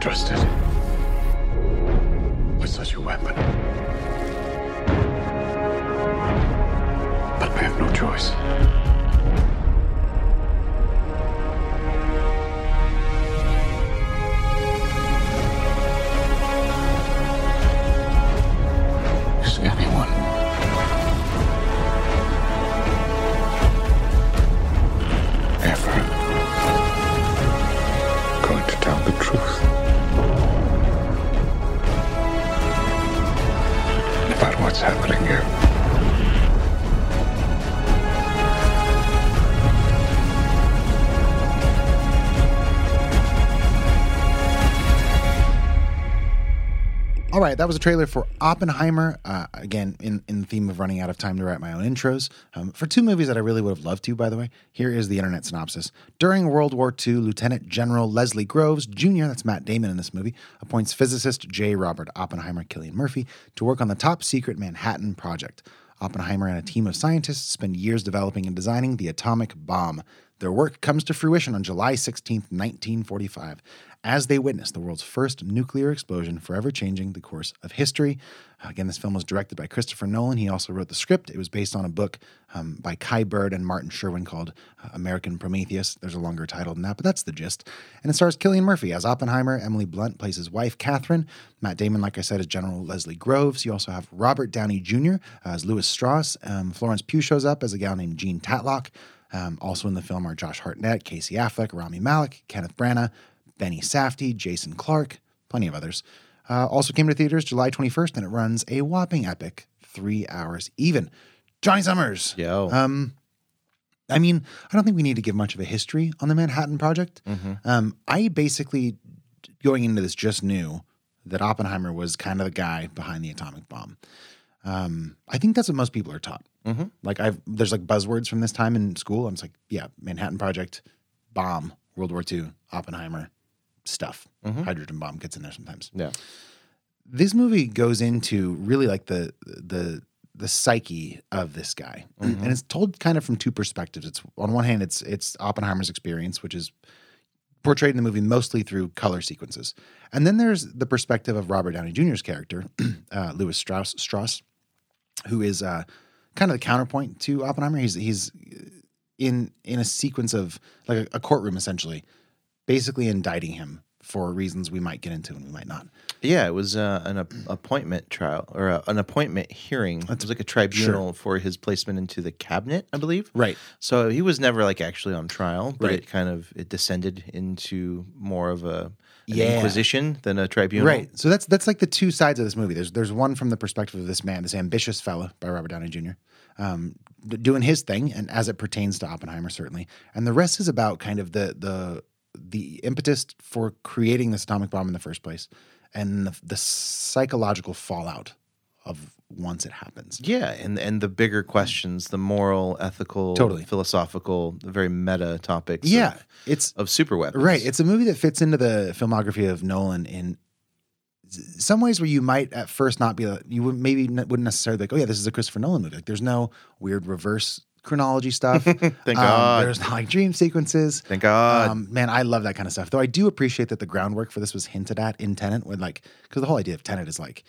Trusted with such a weapon. But we have no choice. Right, that was a trailer for Oppenheimer. Uh, again, in, in the theme of running out of time to write my own intros. Um, for two movies that I really would have loved to, by the way, here is the internet synopsis. During World War II, Lieutenant General Leslie Groves Jr., that's Matt Damon in this movie, appoints physicist J. Robert Oppenheimer, Cillian Murphy, to work on the top secret Manhattan Project. Oppenheimer and a team of scientists spend years developing and designing the atomic bomb. Their work comes to fruition on July 16, 1945, as they witness the world's first nuclear explosion, forever changing the course of history. Again, this film was directed by Christopher Nolan. He also wrote the script. It was based on a book um, by Kai Bird and Martin Sherwin called uh, American Prometheus. There's a longer title than that, but that's the gist. And it stars Cillian Murphy as Oppenheimer. Emily Blunt plays his wife, Katherine. Matt Damon, like I said, is General Leslie Groves. You also have Robert Downey Jr. as Lewis Strauss. Um, Florence Pugh shows up as a gal named Jean Tatlock. Um, also in the film are Josh Hartnett, Casey Affleck, Rami Malek, Kenneth Branagh, Benny Safdie, Jason Clarke, plenty of others. Uh, also came to theaters July 21st, and it runs a whopping epic three hours even. Jonny Summers. Yo. Um, I mean, I don't think we need to give much of a history on the Manhattan Project. Um, I basically, going into this, just knew that Oppenheimer was kind of the guy behind the atomic bomb. Um, I think that's what most people are taught. Mhm. Like I've there's like buzzwords from this time in school. I'm just like, yeah, Manhattan Project, bomb, World War II, Oppenheimer, stuff. Hydrogen bomb gets in there sometimes. Yeah. This movie goes into really like the the the psyche of this guy, and it's told kind of from two perspectives. It's on one hand, it's it's Oppenheimer's experience, which is portrayed in the movie mostly through color sequences, and then there's the perspective of Robert Downey Jr.'s character, uh, Lewis Strauss, Strauss, who is uh, kind of the counterpoint to Oppenheimer. He's he's in in a sequence of like a, a courtroom essentially, basically indicting him for reasons we might get into and we might not. Yeah, it was uh, an ap- appointment trial or uh, an appointment hearing. It was like a tribunal for his placement into the cabinet, I believe. Right. So he was never like actually on trial, but Right. it kind of it descended into more of a an Yeah. inquisition than a tribunal. Right. So that's that's like the two sides of this movie. There's there's one from the perspective of this man, this ambitious fella by Robert Downey Jr. Um, doing his thing, and as it pertains to Oppenheimer, certainly, and the rest is about kind of the the the impetus for creating this atomic bomb in the first place, and the, the psychological fallout of once it happens. Yeah, and and the bigger questions, the moral, ethical, Totally. philosophical, the very meta topics. Yeah, of, it's of super weapons. Right. It's a movie that fits into the filmography of Nolan in some ways where you might at first not be, you would maybe wouldn't necessarily be like, oh yeah, this is a Christopher Nolan movie. Like there's no weird reverse chronology stuff. Thank God. There's like dream sequences. Thank God. Um, man, I love that kind of stuff. Though I do appreciate that the groundwork for this was hinted at in Tenet, when like, because the whole idea of Tenet is like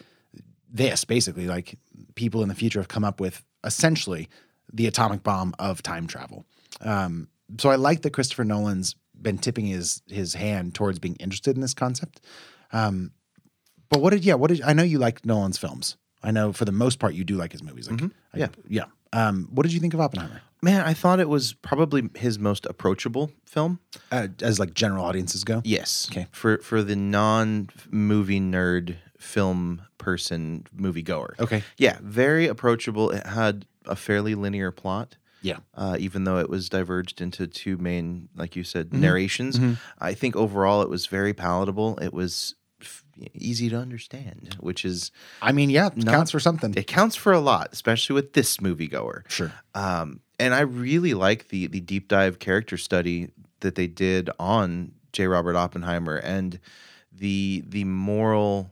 this basically, like people in the future have come up with essentially the atomic bomb of time travel. Um, so I like that Christopher Nolan's been tipping his his hand towards being interested in this concept. Um, but what did yeah? What did I know you like Nolan's films? I know for the most part you do like his movies. Like, I- Yeah. yeah. Um, what did you think of Oppenheimer Man, I thought it was probably his most approachable film. uh, as like general audiences go? Yes. Okay. For for the non movie nerd film person movie goer. Okay. Yeah, very approachable. It had a fairly linear plot. Yeah. Uh, even though it was diverged into two main, like you said, Mhm. narrations, Mhm. I think overall it was very palatable. It was easy to understand, which is I mean, yeah, it not- counts for something. It counts for a lot, especially with this moviegoer. Sure. Um, and I really like the the deep dive character study that they did on J. Robert Oppenheimer and the the moral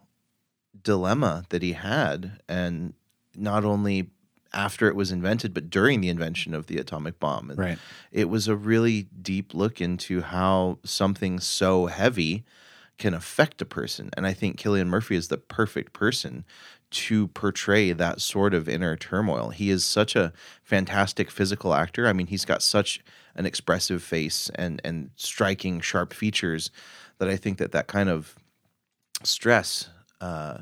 dilemma that he had, and not only after it was invented, but during the invention of the atomic bomb. And Right. It was a really deep look into how something so heavy can affect a person. And I think Cillian Murphy is the perfect person to portray that sort of inner turmoil. He is such a fantastic physical actor. I mean, he's got such an expressive face and and striking sharp features that I think that that kind of stress uh,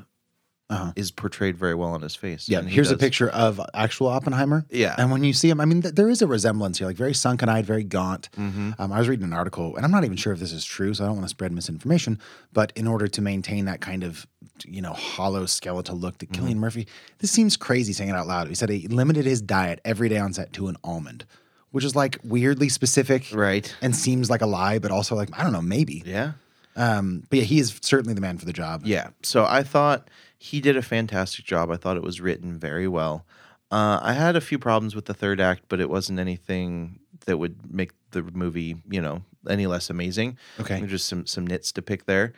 Uh-huh. is portrayed very well on his face. Yeah, he here's a picture of actual Oppenheimer. Yeah. and when you see him, I mean, th- there is a resemblance here, like very sunken-eyed, very gaunt. Mhm. Um, I was reading an article, and I'm not even sure if this is true, so I don't want to spread misinformation. But in order to maintain that kind of, you know, hollow skeletal look to Mm-hmm. Cillian Murphy, this seems crazy saying it out loud. He said he limited his diet every day on set to an almond, which is like weirdly specific, right? And seems like a lie, but also like I don't know, maybe. Yeah. Um, but yeah, he is certainly the man for the job. Yeah. So I thought he did a fantastic job. I thought it was written very well. Uh, I had a few problems with the third act, but it wasn't anything that would make the movie, you know, any less amazing. Okay. There's just some some nits to pick there.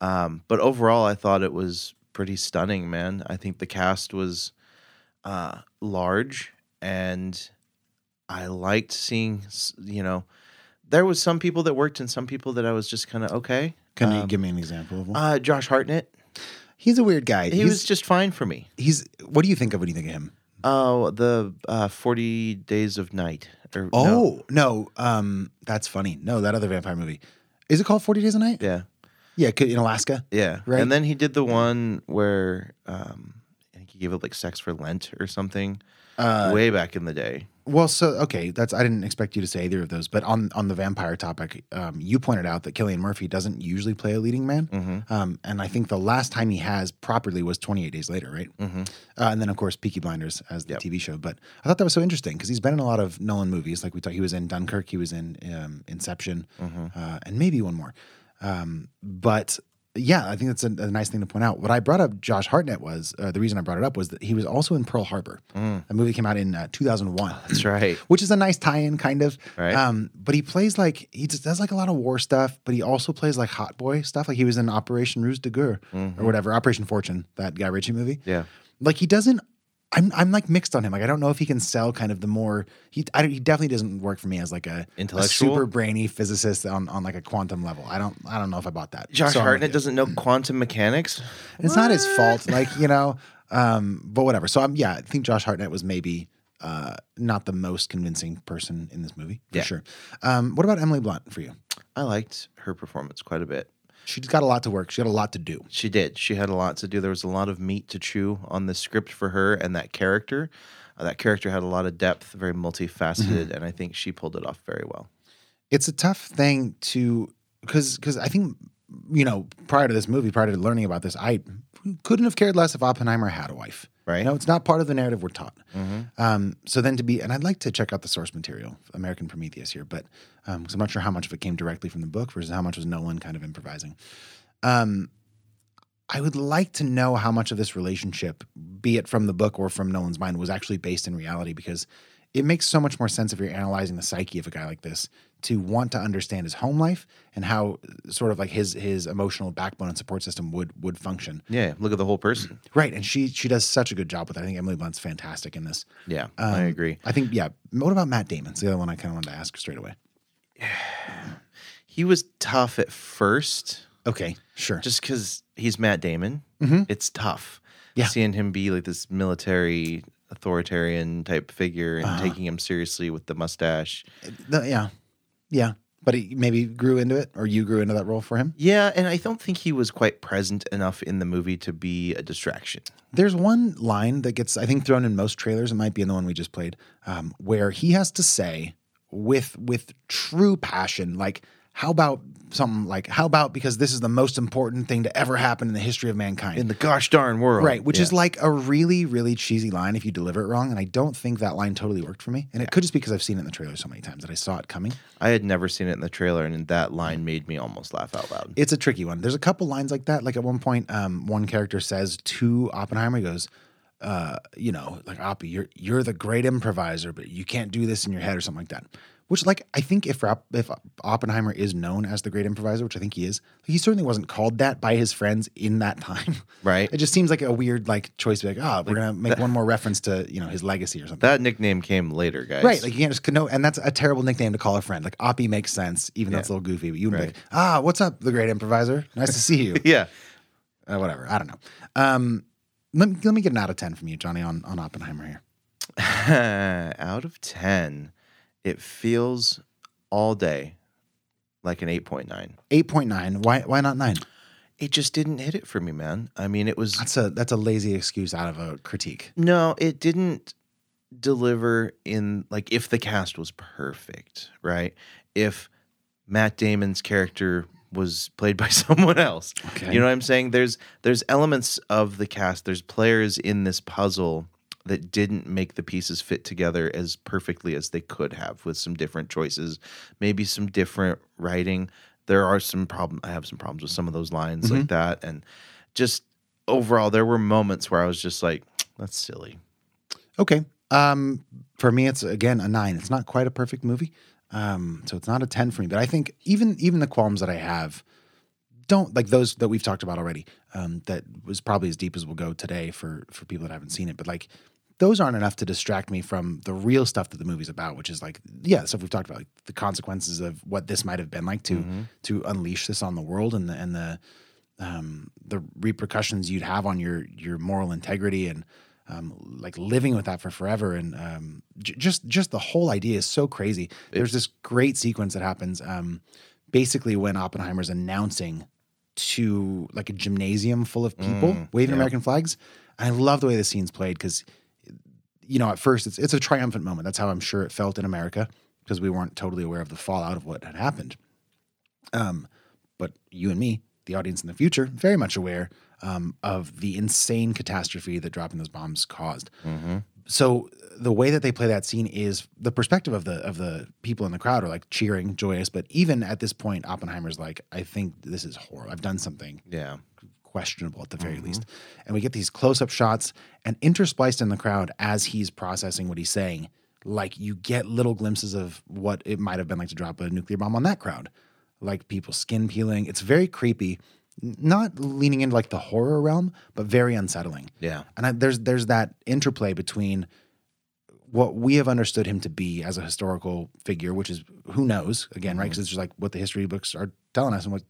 Um, but overall, I thought it was pretty stunning, man. I think the cast was uh, large, and I liked seeing, you know, there was some people that worked and some people that I was just kind of okay. Can you Um, give me an example of one? uh, Josh Hartnett. He's a weird guy. He He's- was just fine for me. He's. What do you think of when you think of him? Oh, the uh, Forty Days of Night. Or. Oh no, um, that's funny. No, that other vampire movie. Is it called Forty Days a Night? yeah, Yeah, in Alaska. yeah. Right. And then he did the one where um, I think he he gave up like Sex for Lent or something, Uh, way back in the day. Well, so okay, that's I didn't expect you to say either of those, but on on the vampire topic, um, you pointed out that Cillian Murphy doesn't usually play a leading man, Mm-hmm. um, and I think the last time he has properly was 28 Days Later, right? Mm-hmm. Uh, and then of course Peaky Blinders as the TV show. But I thought that was so interesting because he's been in a lot of Nolan movies, like we thought he was in Dunkirk, he was in um, Inception, Mm-hmm. uh, and maybe one more. Um, but yeah, I think that's a, a nice thing to point out. What I brought up Josh Hartnett was uh, the reason I brought it up was that he was also in Pearl Harbor. A movie came out in uh, 2001. Mm. That's right. Which is a nice tie-in, kind of. Right. Um, but he plays like he just does like a lot of war stuff, but he also plays like hot boy stuff. Like he was in Operation Ruse de Guerre or whatever, Operation Fortune, that Guy Ritchie movie. Mm-hmm. Yeah. Like he doesn't. I'm I'm like mixed on him. Like I don't know if he can sell kind of the more he I, don't- he definitely doesn't work for me as like a, a Intellectual? super brainy physicist on, on like a quantum level. I don't I don't know if I bought that. Josh So Hartnett doesn't know quantum mechanics. It's not his fault, like you know. Um, but whatever. So I'm yeah. I think Josh Hartnett was maybe uh, not the most convincing person in this movie for Yeah. sure. Um, what about Emily Blunt for you? I liked her performance quite a bit. She's got a lot to work. She got a lot to do. She did. She had a lot to do. There was a lot of meat to chew on the script for her and that character. Uh, that character had a lot of depth, very multifaceted, Mm-hmm. and I think she pulled it off very well. It's a tough thing to because because I think you know prior to this movie, prior to learning about this, I couldn't have cared less if Oppenheimer had a wife. Right. You know, it's not part of the narrative we're taught. Mm-hmm. Um, so then to be, and I'd like to check out the source material, American Prometheus here, but because I'm not sure how much of it came directly from the book versus how much was Nolan kind of improvising. Um, I would like to know how much of this relationship, be it from the book or from Nolan's mind, was actually based in reality because it makes so much more sense if you're analyzing the psyche of a guy like this to want to understand his home life and how sort of like his his emotional backbone and support system would would function. Yeah, look at the whole person. Right, and she she does such a good job with it. I think Emily Blunt's fantastic in this. Yeah, I Um, agree. I think yeah. What about Matt Damon? It's the other one I kind of wanted to ask straight away. He was tough at first. Okay, sure. Just because he's Matt Damon, Mhm. it's tough. Yeah. Seeing him be like this military authoritarian type figure and Uh-huh. taking him seriously with the mustache. The- yeah, yeah. But he maybe grew into it, or you grew into that role for him. Yeah, and I don't think he was quite present enough in the movie to be a distraction. There's one line that gets, I think, thrown in most trailers. It might be in the one we just played, um, where he has to say with with true passion, like, "How about something like, how about because this is the most important thing to ever happen in the history of mankind." In the gosh darn world. Right, which is like a really, really cheesy line if you deliver it wrong. And I don't think that line totally worked for me. And it could just be because I've seen it in the trailer so many times that I saw it coming. I had never seen it in the trailer, and that line made me almost laugh out loud. It's a tricky one. There's a couple lines like that. Like at one point, um, one character says to Oppenheimer, he goes, uh, you know, like Oppie, you're you're the great improviser, but you can't do this in your head or something like that. Which, like, I think if if Oppenheimer is known as the great improviser, which I think he is, he certainly wasn't called that by his friends in that time. Right. It just seems like a weird like choice. To be like, oh, we're gonna make one more reference to you know his legacy or something. That nickname came later, guys. Right, like you can't just connote, and that's a terrible nickname to call a friend. Like Oppie makes sense, even though it's a little goofy. But you would be like, ah, what's up, the great improviser? Nice to see you. yeah. uh, whatever. I don't know. Um, let, me- let me get an out of ten from you, Jonny, on on Oppenheimer here. out of 10, it feels all day like an 8.9. Eight point nine. Why why not nine? It just didn't hit it for me, man. I mean, it was That's a that's a lazy excuse out of a critique. no, it didn't deliver in like if the cast was perfect, right? If Matt Damon's character was played by someone else. Okay. You know what I'm saying? There's there's elements of the cast, there's players in this puzzle that didn't make the pieces fit together as perfectly as they could have with some different choices, maybe some different writing. There are some problem I have some problems with some of those lines like that and just overall there were moments where I was just like that's silly. Okay. Um, for me, it's again a nine. It's not quite a perfect movie, um, so it's not a ten for me. But I think even even the qualms that I have don't like those that we've talked about already. Um, that was probably as deep as we'll go today for for people that haven't seen it. But like those aren't enough to distract me from the real stuff that the movie's about, which is like yeah, stuff we've talked about, like the consequences of what this might have been like to to unleash this on the world and the and the um, the repercussions you'd have on your your moral integrity and um, like living with that for forever and um, j- just just the whole idea is so crazy. There's this great sequence that happens um, basically when Oppenheimer's announcing to like a gymnasium full of people Mm, waving yeah. American flags. And I love the way the scene's played because, you know, at first it's it's a triumphant moment. That's how I'm sure it felt in America because we weren't totally aware of the fallout of what had happened. Um, but you and me, the audience in the future, very much aware um, of the insane catastrophe that dropping those bombs caused. So the way that they play that scene is the perspective of the of the people in the crowd are like cheering, joyous. But even at this point, Oppenheimer's like, I think this is horrible. I've done something Yeah. Questionable at the very mm-hmm. least. And we get these close up shots and interspliced in the crowd as he's processing what he's saying. Like you get little glimpses of what it might have been like to drop a nuclear bomb on that crowd, like people's skin peeling. It's very creepy, not leaning into like the horror realm, but very unsettling. Yeah. And I, there's there's that interplay between what we have understood him to be as a historical figure, which is who knows again, right? Mm-hmm. Because it's just like what the history books are telling us and what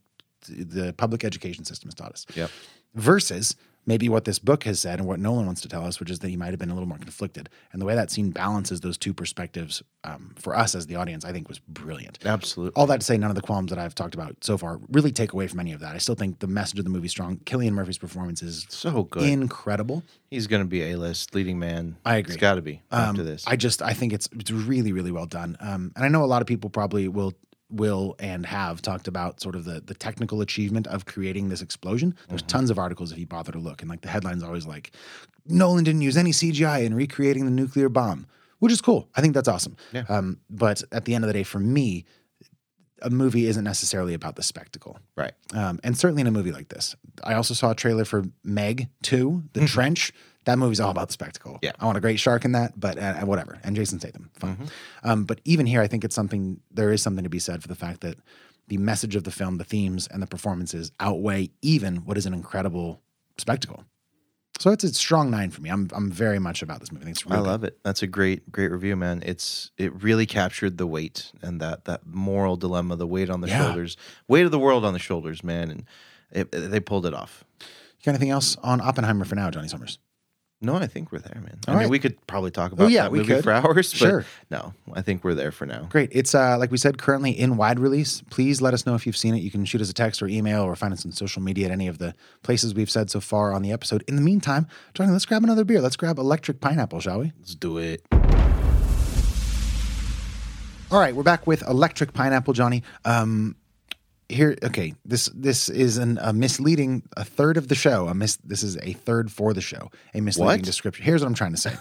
the public education system has taught us. Yep. Versus maybe what this book has said and what Nolan wants to tell us, which is that he might have been a little more conflicted. And the way that scene balances those two perspectives um, for us as the audience, I think was brilliant. Absolutely. All that to say, none of the qualms that I've talked about so far really take away from any of that. I still think the message of the movie is strong. Cillian Murphy's performance is So good. incredible. He's going to be a list leading man. I agree. It's got to be after Um, this. I just I think it's it's really really well done. Um, and I know a lot of people probably will will and have talked about sort of the the technical achievement of creating this explosion. There's tons of articles if you bother to look, and like the headlines always like Nolan didn't use any CGI in recreating the nuclear bomb, which is cool. I think that's awesome. Yeah. Um, but at the end of the day, for me, a movie isn't necessarily about the spectacle. right. Um, and certainly in a movie like this. I also saw a trailer for Meg 2, The Trench. That movie's all about the spectacle. Yeah. I want a great shark in that, but uh, whatever. And Jason Statham, fine. Um, but even here, I think it's something, there is something to be said for the fact that the message of the film, the themes, and the performances outweigh even what is an incredible spectacle. So it's a strong nine for me. I'm, I'm very much about this movie. I think it's I really love it. That's a great, great review, man. It's it really captured the weight and that that moral dilemma, the weight on the Yeah. shoulders, weight of the world on the shoulders, man. And it, they pulled it off. You got anything else on Oppenheimer for now, Jonny Summers? No, I think we're there, man. All I mean, right. we could probably talk about Oh, yeah, that we movie could. for hours, but Sure. no, I think we're there for now. Great. It's uh, like we said, currently in wide release. Please let us know if you've seen it. You can shoot us a text or email or find us on social media at any of the places we've said so far on the episode. In the meantime, Jonny, let's grab another beer. Let's grab Electric Pineapple, shall we? Let's do it. All right, we're back with Electric Pineapple, Jonny. Um, here, okay, this this is an, a misleading a third of the show. A mis, this is a third for the show. A misleading What? description. Here's what I'm trying to say: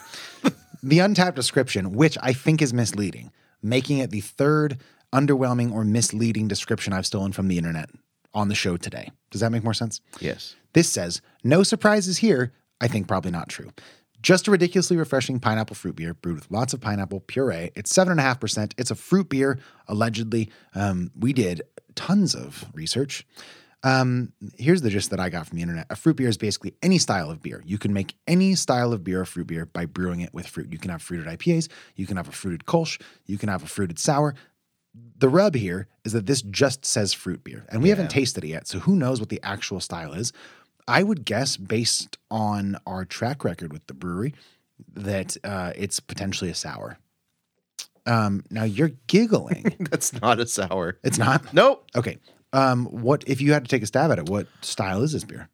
the Untappd description, which I think is misleading, making it the third underwhelming or misleading description I've stolen from the internet on the show today. Does that make more sense? Yes. This says, no surprises here. I think probably not true. Just a ridiculously refreshing pineapple fruit beer brewed with lots of pineapple puree. It's 7.5%. It's a fruit beer, allegedly. Um, we did tons of research. Um, here's the gist that I got from the internet. A fruit beer is basically any style of beer. You can make any style of beer a fruit beer by brewing it with fruit. You can have fruited IPAs, you can have a fruited Kolsch, you can have a fruited sour. The rub here is that this just says fruit beer, and we haven't tasted it yet. So who knows what the actual style is? I would guess, based on our track record with the brewery, that uh, it's potentially a sour. Um, now you're giggling. That's not a sour. it's not. Nope. Okay. Um, what if you had to take a stab at it? What style is this beer?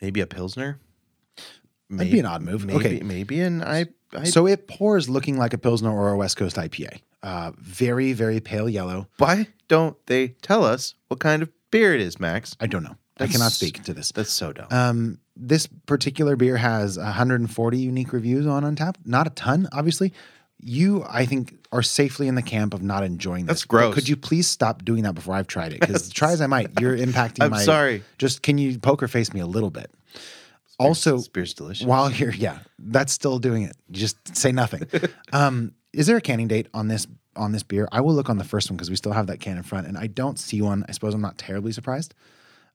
Maybe a pilsner. That'd be an odd move. Maybe, Okay. maybe an I. I So it pours looking like a pilsner or a West Coast IPA. Uh, very, very pale yellow. why don't they tell us what kind of beer it is, Max? I don't know. I cannot speak to this. That's so dumb. Um, this particular beer has 140 unique reviews on Untappd. Not a ton, obviously. You, I think, are safely in the camp of not enjoying this. That's gross. But Could you please stop doing that before I've tried it? Because try as I might, you're impacting I'm my. sorry. Just can you poker face me a little bit? also, this beer's delicious. while you're, yeah, that's still doing it. Just say nothing. um, is there a canning date on this on this beer? I will look on the first one because we still have that can in front, and I don't see one. I suppose I'm not terribly surprised.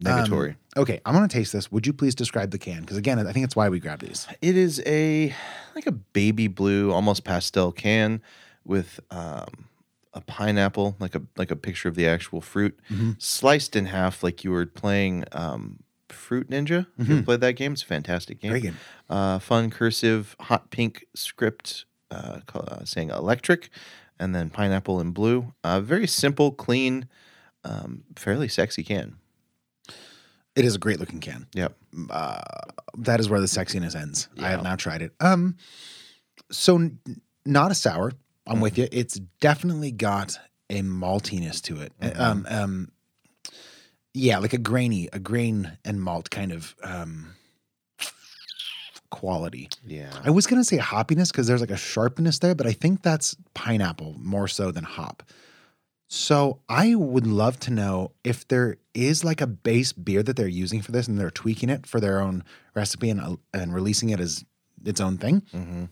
Negatory. Um, okay, I'm gonna taste this. Would you please describe the can? Because again, I think it's why we grabbed these. It is a like a baby blue, almost pastel can with um, a pineapple, like a like a picture of the actual fruit, sliced in half, like you were playing um, Fruit Ninja. You ever played that game? It's a fantastic game. Great game. Uh, fun cursive, hot pink script uh, uh, saying electric, and then pineapple in blue. Uh, very simple, clean, um, fairly sexy can. It is a great looking can. Yep. Uh, that is where the sexiness ends. I have now tried it. Um, so n- not a sour. I'm with you. It's definitely got a maltiness to it. Um, um, yeah, like a grainy, a grain and malt kind of um, quality. Yeah. I was gonna say hoppiness because there's like a sharpness there, but I think that's pineapple more so than hop. So I would love to know if there is like a base beer that they're using for this, and they're tweaking it for their own recipe and uh, and releasing it as its own thing. Mm-hmm.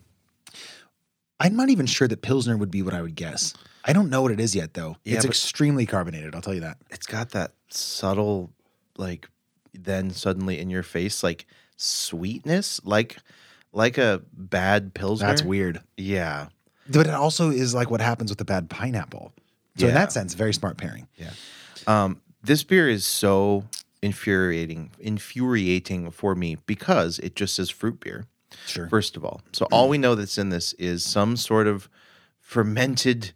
I'm not even sure that Pilsner would be what I would guess. I don't know what it is yet, though. Yeah, it's extremely carbonated. I'll tell you that. It's got that subtle, like, then suddenly in your face, like sweetness, like, like a bad pilsner. That's weird. Yeah. But it also is like what happens with a bad pineapple. So in that sense, very smart pairing. Yeah. Um, this beer is so infuriating, infuriating for me because it just says fruit beer. Sure. First of all, so all we know that's in this is some sort of fermented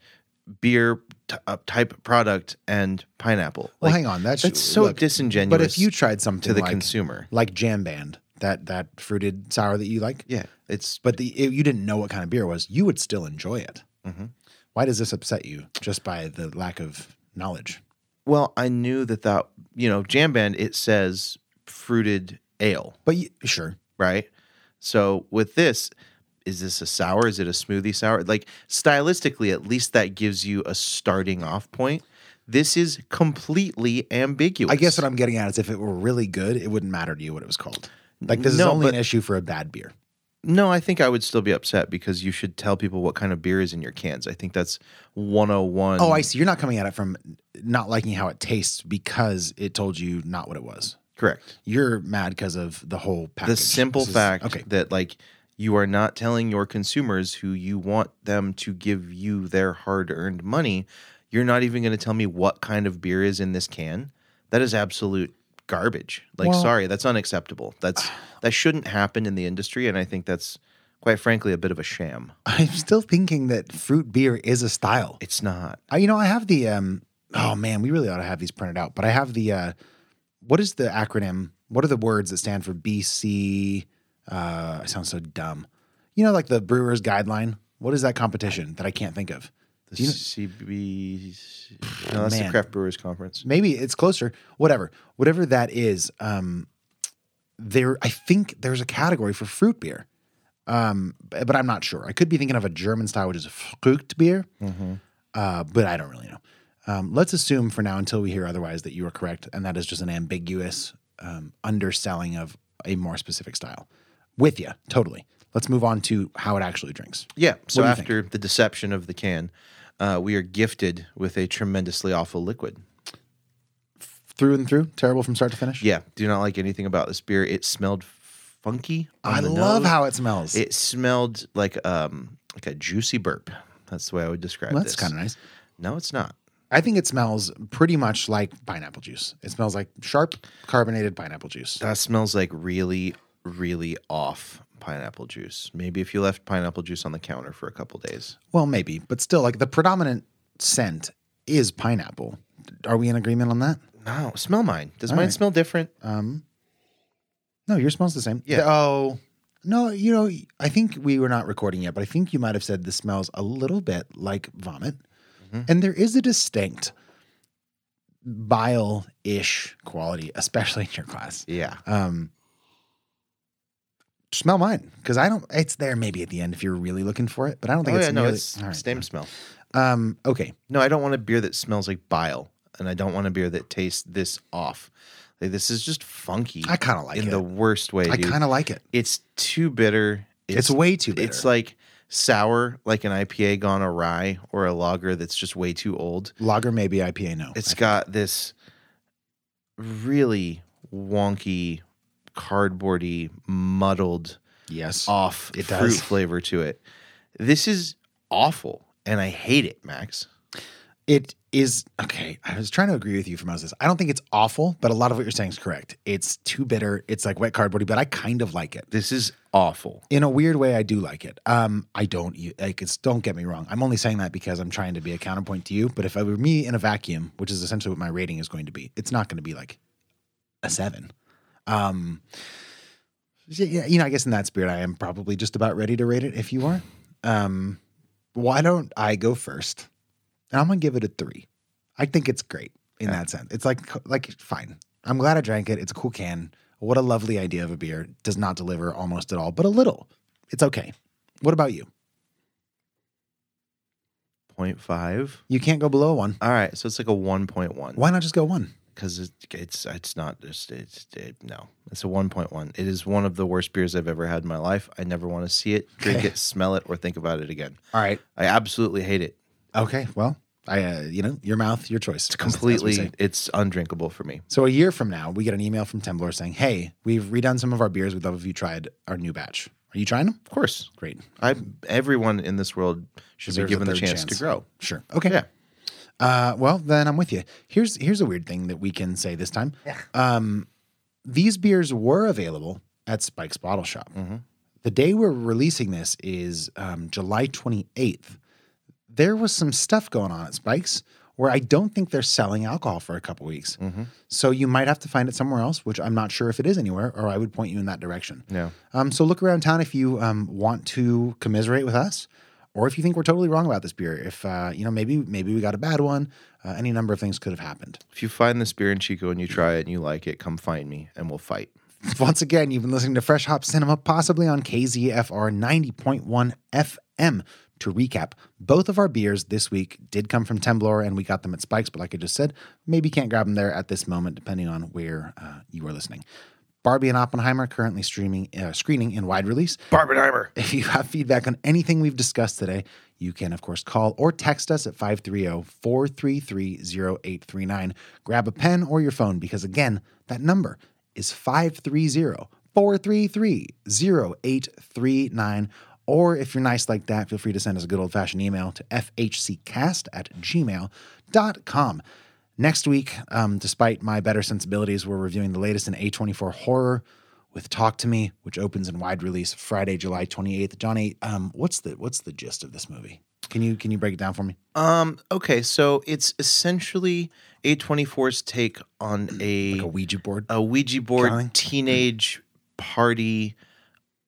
beer t- uh, type product and pineapple. Well, Like, hang on. That's that's so look, disingenuous. But if you tried something to the like, consumer, like Jam Band, that that fruited sour that you like, yeah, it's but the it, you didn't know what kind of beer it was, you would still enjoy it. Mhm. Why does this upset you just by the lack of knowledge? well, I knew that that you know Jam Band it says fruited ale, But you, sure, right? So with this, is this a sour? Is it a smoothie sour? Like stylistically, at least that gives you a starting off point. This is completely ambiguous. I guess what I'm getting at is if it were really good, it wouldn't matter to you what it was called. Like this is only but- an issue for a bad beer. No, I think I would still be upset because you should tell people what kind of beer is in your cans. I think that's 101. Oh, I see. You're not coming at it from not liking how it tastes because it told you not what it was. Correct. You're mad because of the whole package. The simple is- fact okay. that like you are not telling your consumers who you want them to give you their hard-earned money, you're not even going to tell me what kind of beer is in this can. That is absolute garbage. Like Well- sorry, that's unacceptable. That's that shouldn't happen in the industry and I think that's quite frankly a bit of a sham. I'm still thinking that fruit beer is a style. It's not. I, you know, I have the um. Oh man, we really ought to have these printed out. But I have the uh, what is the acronym? What are the words that stand for BC? Uh, I sound so dumb. You know, like the Brewers Guideline. What is that competition that I can't think of? The Do you know- CB No, that's the Craft Brewers Conference. maybe it's closer. Whatever. Whatever that is um there i think there's a category for fruit beer. Um b- but i'm not sure. I could be thinking of a german style which is a fruit beer uh but i don't really know. Um let's assume for now until we hear otherwise that you are correct and that is just an ambiguous um underselling of a more specific style. With you totally. Let's move on to how it actually drinks. Yeah. So What do you think? after the deception of the can, uh, we are gifted with a tremendously awful liquid. through and through terrible from start to finish Yeah. Do not like anything about this beer. It smelled funky. i love nose. how it smells it smelled like um like a juicy burp. That's the way I would describe Well, this. that's kind of nice No, it's not. I think it smells pretty much like pineapple juice. It smells like sharp carbonated pineapple juice. That smells like really, really off pineapple juice. Maybe if you left pineapple juice on the counter for a couple days. Well, maybe, but still, like the predominant scent is pineapple. Are we in agreement on that? No, smell mine. Does All mine right. smell different? Um, no, yours smells the same. Yeah. Oh, no, you know, I think we were not recording yet, but I think you might have said this smells a little bit like vomit, Mm-hmm. and there is a distinct bile-ish quality, especially in your class. Yeah. Um, smell mine because I don't. It's there maybe at the end if you're really looking for it, but I don't think Oh, it's yeah, no, nearly- it's right. same smell. Um, okay, No, I don't want a beer that smells like bile, and I don't want a beer that tastes this off. Like this is just funky. I kinda like in it. the worst way. I kind of like it. It's too bitter. It's way too bitter. It's like sour, like an IPA gone awry, or a lager that's just way too old. Lager, maybe IPA. No, It's got this really wonky, cardboardy, muddled, yes, off It fruit does. flavor to it. This is awful, and I hate it, Max. It is okay. I was trying to agree with you for most of this. I don't think it's awful, but a lot of what you're saying is correct. It's too bitter. It's like wet cardboardy, but I kind of like it. This is awful. In a weird way, I do like it. Um, I don't you- like it's. Don't get me wrong. I'm only saying that because I'm trying to be a counterpoint to you. But if I were me in a vacuum, which is essentially what my rating is going to be, it's not going to be like a seven. Um, yeah, you know, I guess in that spirit, I am probably just about ready to rate it. If you are, um, why don't I go first? And I'm gonna give it a three. I think it's great in that sense. It's like like fine. I'm glad I drank it. It's a cool can. What a lovely idea of a beer. Does not deliver almost at all, but a little. It's okay. What about you? 0.5. You can't go below one. All right, so it's like a 1.1. Why not just go one? Because it's, it's it's not just it's it, no. It's a 1.1. It is one of the worst beers I've ever had in my life. I never want to see it, drink it, smell it, or think about it again. All right. I absolutely hate it. Okay. Well, I uh, you know your mouth, your choice. It's Completely, it's undrinkable for me. So a year from now, we get an email from Temblor saying, "Hey, we've redone some of our beers. We'd love if you tried our new batch. Are you trying them? Of course, Great. I everyone in this world should Deserves be given the third chance, to grow. Sure. Okay. Yeah. Uh, well, then I'm with you. Here's here's a weird thing that we can say this time. Yeah. Um, these beers were available at Spike's Bottle Shop. The day we're releasing this is um, July 28th. There was some stuff going on at Spike's where I don't think they're selling alcohol for a couple weeks. So you might have to find it somewhere else, which I'm not sure if it is anywhere, or I would point you in that direction. Yeah. Um, so look around town if you um, want to commiserate with us, or if you think we're totally wrong about this beer. If uh, you know, maybe maybe we got a bad one. Uh, any number of things could have happened. If you find this beer in Chico and you try it and you like it, come find me and we'll fight. Once again, you've been listening to Fresh Hop Cinema, possibly on KZFR 90.1 FM. To recap, both of our beers this week did come from Temblor and we got them at Spikes, but like I just said, maybe can't grab them there at this moment, depending on where uh, you are listening. Barbie and Oppenheimer currently streaming, uh, screening in wide release. Barbenheimer. If you have feedback on anything we've discussed today, you can, of course, call or text us at 530 433 0839. Grab a pen or your phone because, again, that number is 530 433 0839. Or if you're nice like that, feel free to send us a good old fashioned email to fhccast at gmail.com. Next week, um, despite my better sensibilities, we're reviewing the latest in A24 horror with Talk to Me, which opens in wide release Friday, July 28th. Jonny, um, what's the what's the gist of this movie? Can you can you break it down for me? Um, okay, so it's essentially A24's take on a Like a Ouija board? a Ouija board teenage party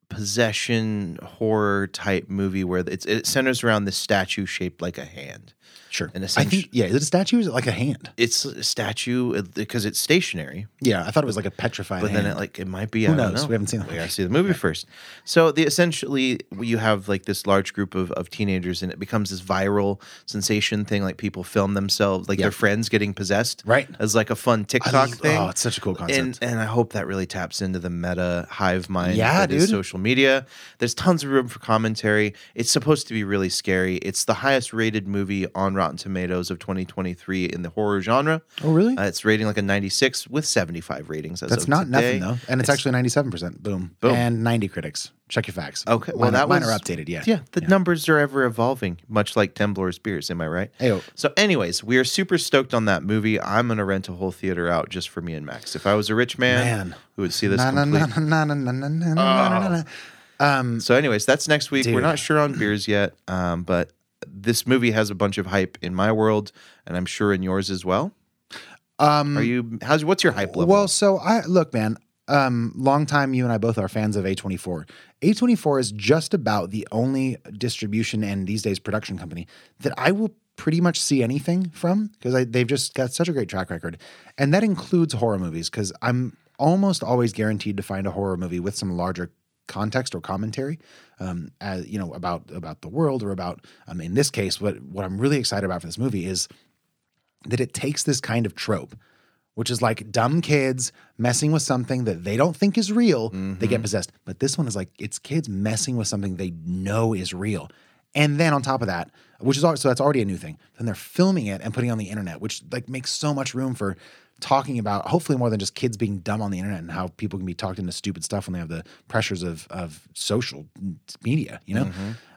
possession horror type movie where it's it centers around this statue shaped like a hand. Sure. And I think yeah, is it a statue? Or is it like a hand? it's a statue uh, because it's stationary. Yeah, I thought it was like a petrified But hand. then it like it might be. Who I don't knows? know. We haven't seen the We gotta see the movie first. So the essentially you have like this large group of, of teenagers, and it becomes this viral sensation thing. Like people film themselves, like Yeah. their friends getting possessed, Right. As like a fun TikTok thing. Oh, it's such a cool concept. And and I hope that really taps into the meta hive mind Yeah, that is dude. social media. There's tons of room for commentary. It's supposed to be really scary. It's the highest rated movie on Rotten Tomatoes of 2023 in the horror genre. Oh, really? Uh, it's rating like a 96 with 75 ratings. That's not today. nothing though, and it's, it's, actually 97%. Boom, boom, and 90 critics. Check your facts. Okay, well mine, that one are updated. Yeah, yeah. The yeah. numbers are ever evolving, much like Temblor's beers. Am I right? Ayo. So, anyways, we are super stoked on that movie. I'm gonna rent a whole theater out just for me and Max. If I was a rich man, man. who would see this? Um, so, anyways, that's next week. Dude. We're not sure on beers yet, um, but this movie has a bunch of hype in my world, and I'm sure in yours as well. um, Are you? How's what's your hype level? Well, so I look, man. Um, long time you and I both are fans of A24. A24 is just about the only distribution and these days production company that I will pretty much see anything from because they've just got such a great track record, and that includes horror movies. Because I'm almost always guaranteed to find a horror movie with some larger context or commentary, um, as you know about about the world or about um, in this case, what what I'm really excited about for this movie is that it takes this kind of trope, which is like dumb kids messing with something that they don't think is real, they get possessed. But this one is like it's kids messing with something they know is real. And then on top of that, which is so that's already a new thing. Then they're filming it and putting it on the internet, which like makes so much room for talking about hopefully more than just kids being dumb on the internet and how people can be talked into stupid stuff when they have the pressures of of social media, you know?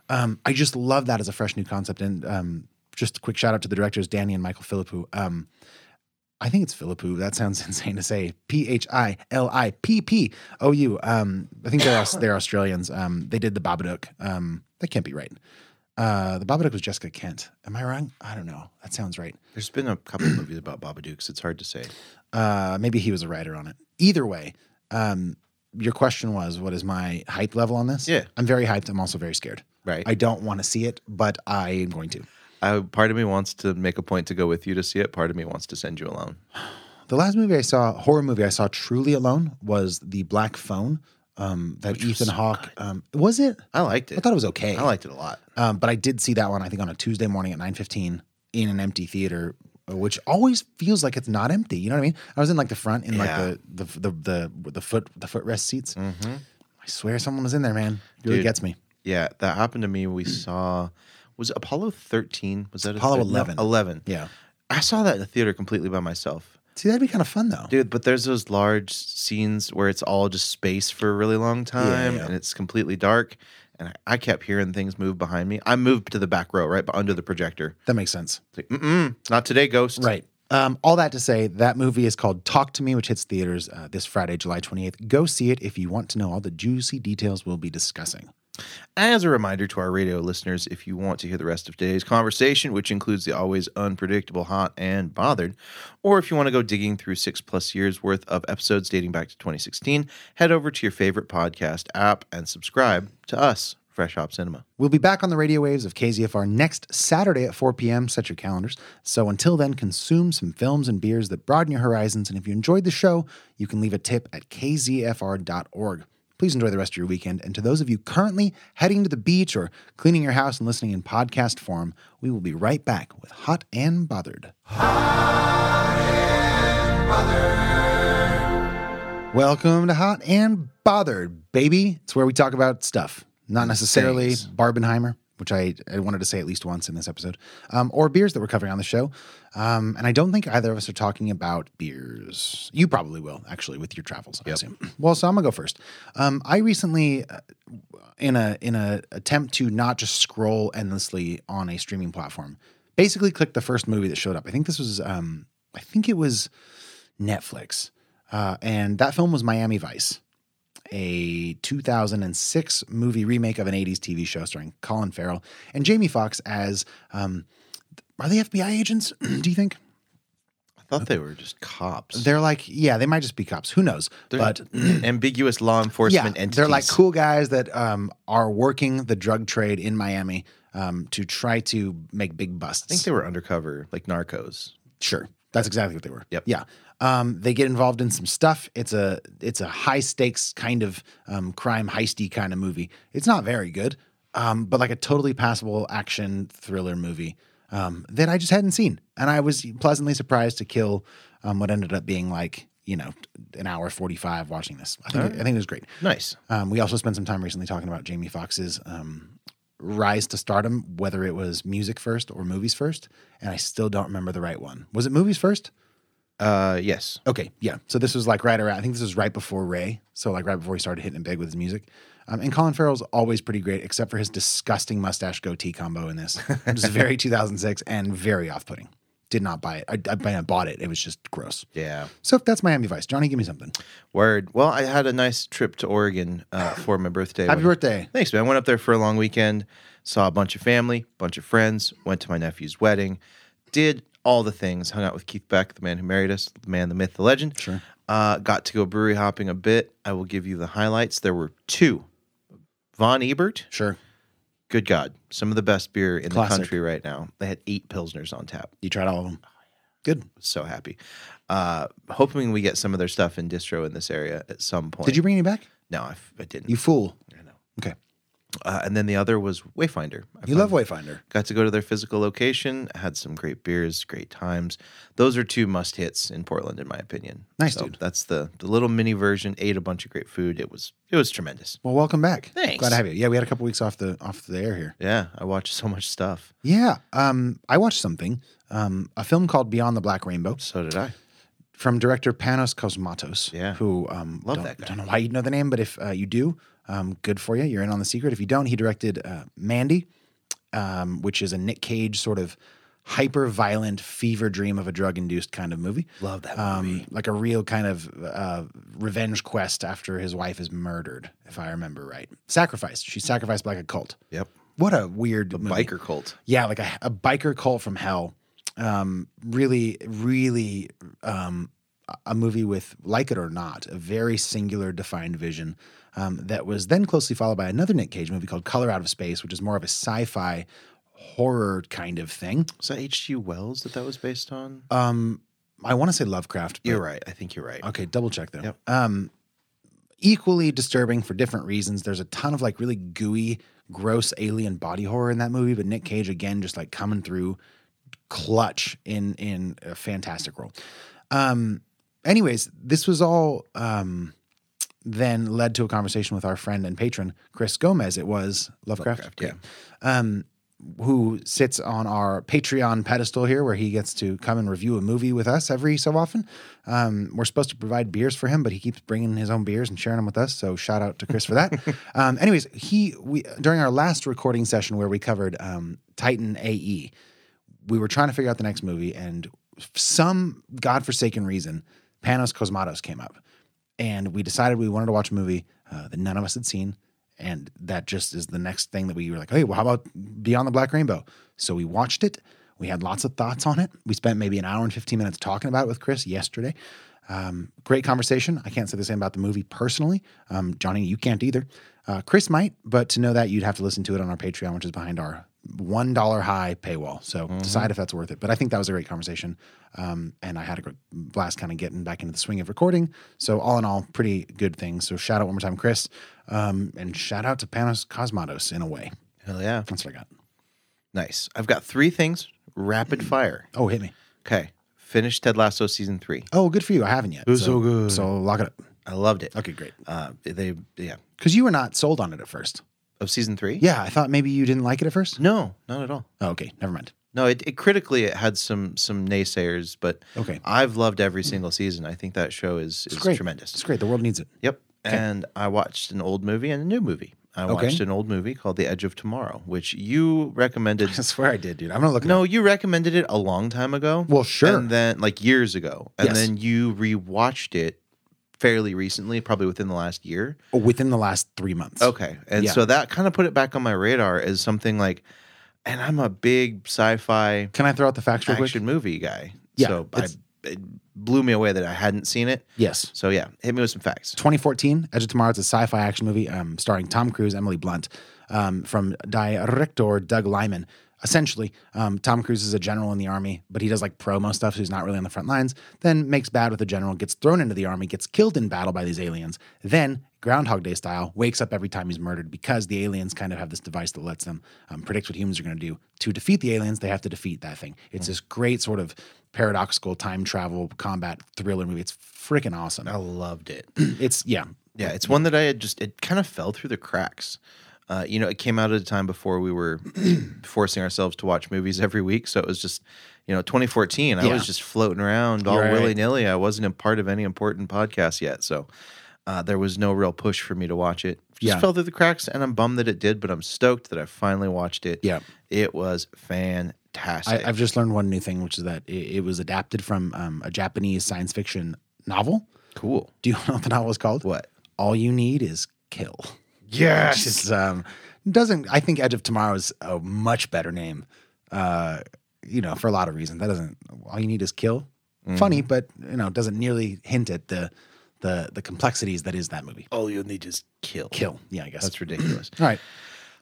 Um, I just love that as a fresh new concept. And um, just a quick shout out to the directors, Danny and Michael Philippou. Um, I think it's Philippou. That sounds insane to say. P H I L I P P O U. Um, I think they're they're Australians. Um, they did the Babadook. Um, that can't be right. Uh, the Babadook was Jessica Kent. Am I wrong? I don't know. That sounds right. There's been a couple of movies about Babadooks. It's hard to say. Uh, maybe he was a writer on it. Either way, Um, your question was, what is my hype level on this? Yeah. I'm very hyped. I'm also very scared. Right. I don't want to see it, but I am going to. I, part of me wants to make a point to go with you to see it. Part of me wants to send you alone. The last movie I saw, horror movie I saw truly alone, was The Black Phone. Um, that Ethan Hawke. Um, was it? I liked it. I thought it was okay. I liked it a lot. Um, but I did see that one. I think on a Tuesday morning at nine fifteen in an empty theater, which always feels like it's not empty. You know what I mean? I was in like the front in Yeah. like the the the the, the foot the footrest seats. I swear someone was in there, man. It really Dude. gets me. Yeah, that happened to me. We saw was it Apollo 13? Was that a Apollo thir- no, 11. 11. Yeah. I saw that in the theater completely by myself. See, that'd be kind of fun though. Dude, but there's those large scenes where it's all just space for a really long time yeah. and it's completely dark. And I, I kept hearing things move behind me. I moved to the back row, right under the projector. That makes sense. It's like, mm-mm, not today, Ghost. Right. Um, all that to say, that movie is called Talk to Me, which hits theaters uh, this Friday, July 28th. Go see it if you want to know all the juicy details we'll be discussing. As a reminder to our radio listeners, if you want to hear the rest of today's conversation, which includes the always unpredictable, hot, and bothered, or if you want to go digging through six plus years worth of episodes dating back to 2016, head over to your favorite podcast app and subscribe to us, Fresh Hop Cinema. We'll be back on the radio waves of KZFR next Saturday at 4 p.m. Set your calendars. So until then, consume some films and beers that broaden your horizons. And if you enjoyed the show, you can leave a tip at kzfr.org. Please enjoy the rest of your weekend. And to those of you currently heading to the beach or cleaning your house and listening in podcast form, we will be right back with Hot and Bothered. Hot and Bothered. Welcome to Hot and Bothered, baby. It's where we talk about stuff, not necessarily Things. Barbenheimer, which I, I wanted to say at least once in this episode, um, or beers that we're covering on the show. Um, and I don't think either of us are talking about beers. You probably will, actually, with your travels. I assume. Well, so I'm gonna go first. Um, I recently, uh, in a in a attempt to not just scroll endlessly on a streaming platform, basically clicked the first movie that showed up. I think this was, um, I think it was Netflix, uh, and that film was Miami Vice a 2006 movie remake of an 80s TV show starring Colin Farrell and Jamie Foxx as um, are they FBI agents? Do you think I thought they were just cops. they're like? Yeah, they might just be cops. Who knows? They're but ambiguous law enforcement yeah, entities. they're like cool guys that um, are working the drug trade in Miami um, to try to make big busts. I think they were undercover, like narcos. Sure. That's exactly what they were. Yep. Yeah. Um, they get involved in some stuff. It's a it's a high stakes kind of um, crime heisty kind of movie. It's not very good, um, but like a totally passable action thriller movie um, that I just hadn't seen, and I was pleasantly surprised to kill um, what ended up being like you know an hour forty five watching this. I think I think it was great. Nice. Um, we also spent some time recently talking about Jamie Foxx's um, rise to stardom, whether it was music first or movies first, and I still don't remember the right one. Was it movies first? Uh, yes. Okay, yeah. So this was like right around. I think this was right before Ray. So like right before he started hitting it big with his music. Um, and Colin Farrell's always pretty great, except for his disgusting mustache goatee combo in this, which is very 2006 and very off-putting. Did not buy it. I, I, I bought it. It was just gross. Yeah. So that's Miami Vice. Jonny, give me something. Word. Well, I had a nice trip to Oregon uh, for my birthday. Happy Went- birthday. Thanks, man. I went up there for a long weekend, saw a bunch of family, bunch of friends, went to my nephew's wedding, did all the things, hung out with Keith Beck, the man who married us, the man, the myth, the legend. Sure. Uh, got to go brewery hopping a bit. I will give you the highlights. There were two. Von Ebert, Sure. good God, some of the best beer in Classic. the country right now. They had eight Pilsners on tap. You tried all of them. Good. So happy. Uh, hoping we get some of their stuff in distro in this area at some point. Did you bring any back? No, I, f- I didn't. You fool. I know. Okay. Uh, and then the other was Wayfinder. I You love Wayfinder. Got to go to their physical location, had some great beers, great times. Those are two must hits in Portland, in my opinion. Nice, So dude. That's the the little mini version. Ate a bunch of great food. It was it was tremendous. Well, welcome back. Thanks. Glad to have you. Yeah, we had a couple weeks off the off the air here. Yeah, I watched so much stuff. Yeah. Um, I watched something. Um, a film called Beyond the Black Rainbow So did I. from director Panos Cosmatos. Yeah. Who um Love that guy. Don't know why you know the name, but if uh, you do, um, good for you. You're in on the secret. If you don't, he directed uh, Mandy, um, which is a Nick Cage sort of hyper violent fever dream of a drug induced kind of movie. Love that Um, like a real kind of uh, revenge quest after his wife is murdered, if I remember right. Sacrificed. She's sacrificed by like a cult. Yep. What a weird movie. biker cult. Yeah, like a, a biker cult from hell. Um, really, really um, a movie with, like it or not, a very singular, defined vision. Um, that was then closely followed by another Nick Cage movie called Color Out of Space, which is more of a sci-fi horror kind of thing. Was that H.G. Wells that that was based on? Um, I want to say Lovecraft. but- You're right. I think you're right. Okay, double check there. Yep. Um, equally disturbing for different reasons. There's a ton of like really gooey, gross alien body horror in that movie, but Nick Cage again just like coming through clutch in in a fantastic role. Um, anyways, this was all um, then led to a conversation with our friend and patron Chris Gomez. It was Lovecraft, Lovecraft, yeah. um, who sits on our Patreon pedestal here, where he gets to come and review a movie with us every so often. Um, we're supposed to provide beers for him, but he keeps bringing his own beers and sharing them with us. So shout out to Chris for that. um, anyways, he we during our last recording session where we covered um, Titan AE, we were trying to figure out the next movie, and some godforsaken reason, Panos Cosmatos came up, and we decided we wanted to watch a movie uh, that none of us had seen, and that just is the next thing that we were like, hey, well, how about Beyond the Black Rainbow? So we watched it. We had lots of thoughts on it. We spent maybe an hour and 15 minutes talking about it with Chris yesterday. Um, great conversation. I can't say the same about the movie personally. Um, Jonny, you can't either. Uh, Chris might, but to know that, you'd have to listen to it on our Patreon, which is behind our one dollar high paywall. So decide if that's worth it. But I think that was a great conversation, um, and I had a great blast kind of getting back into the swing of recording. So all in all, pretty good things. So shout out one more time, Chris, um, and shout out to Panos Cosmatos in a way. Hell yeah. That's what I got. Nice. I've got three things rapid fire. Oh, hit me. Okay. Finished Ted Lasso season three. Oh, good for you. I haven't yet. It was so good. So lock it up. I loved it. Okay, great. Uh, they, yeah. Because you were not sold on it at first. Of season three? Yeah, I thought maybe you didn't like it at first. No, not at all. Oh, okay, never mind. No, it, it critically it had some some naysayers, but Okay. I've loved every single season. I think that show is, is great. tremendous. It's great. The world needs it. Yep. And I watched an old movie and a new movie. I Okay. watched an old movie called The Edge of Tomorrow, which you recommended. I swear I did, dude. I'm gonna look. it No, you recommended it a long time ago. Well, sure. And then like years ago. And Yes. then you rewatched it fairly recently, probably within the last year. Oh, within the last three months. Okay. And Yeah. so that kind of put it back on my radar as something like and I'm a big sci-fi Can I throw out the facts real quick? action movie guy. Yeah, So I, it blew me away that I hadn't seen it. Yes. So yeah, hit me with some facts. 2014, Edge of Tomorrow. It's a sci-fi action movie um, starring Tom Cruise, Emily Blunt, um, from director Doug Liman. Essentially, um, Tom Cruise is a general in the army, but he does like promo stuff, so he's not really on the front lines. Then makes bad with the general, gets thrown into the army, gets killed in battle by these aliens. Then Groundhog Day style, wakes up every time he's murdered because the aliens kind of have this device that lets them um, predict what humans are going to do. To defeat the aliens, they have to defeat that thing. It's this great sort of paradoxical time travel combat thriller movie. It's freaking awesome. I loved it. It's yeah, Yeah, it's one that I had just it kind of fell through the cracks. Uh, you know, it came out at a time before we were forcing ourselves to watch movies every week, so it was just, you know, 2014. I Yeah. was just floating around all willy nilly. I wasn't a part of any important podcast yet, so uh, there was no real push for me to watch it. Just Yeah. fell through the cracks, and I'm bummed that it did, but I'm stoked that I finally watched it. Yeah. it was fantastic. I, I've just learned one new thing, which is that it, it was adapted from um, a Japanese science fiction novel. cool. Do you know what the novel is called? What? All you need is kill. Yes. Which is, um, doesn't I think Edge of Tomorrow is a much better name. Uh, you know, for a lot of reasons. That doesn't. All you need is kill. Funny, but you know, doesn't nearly hint at the the the complexities that is that movie. All you need is kill. Kill. Yeah, I guess. That's ridiculous. All right.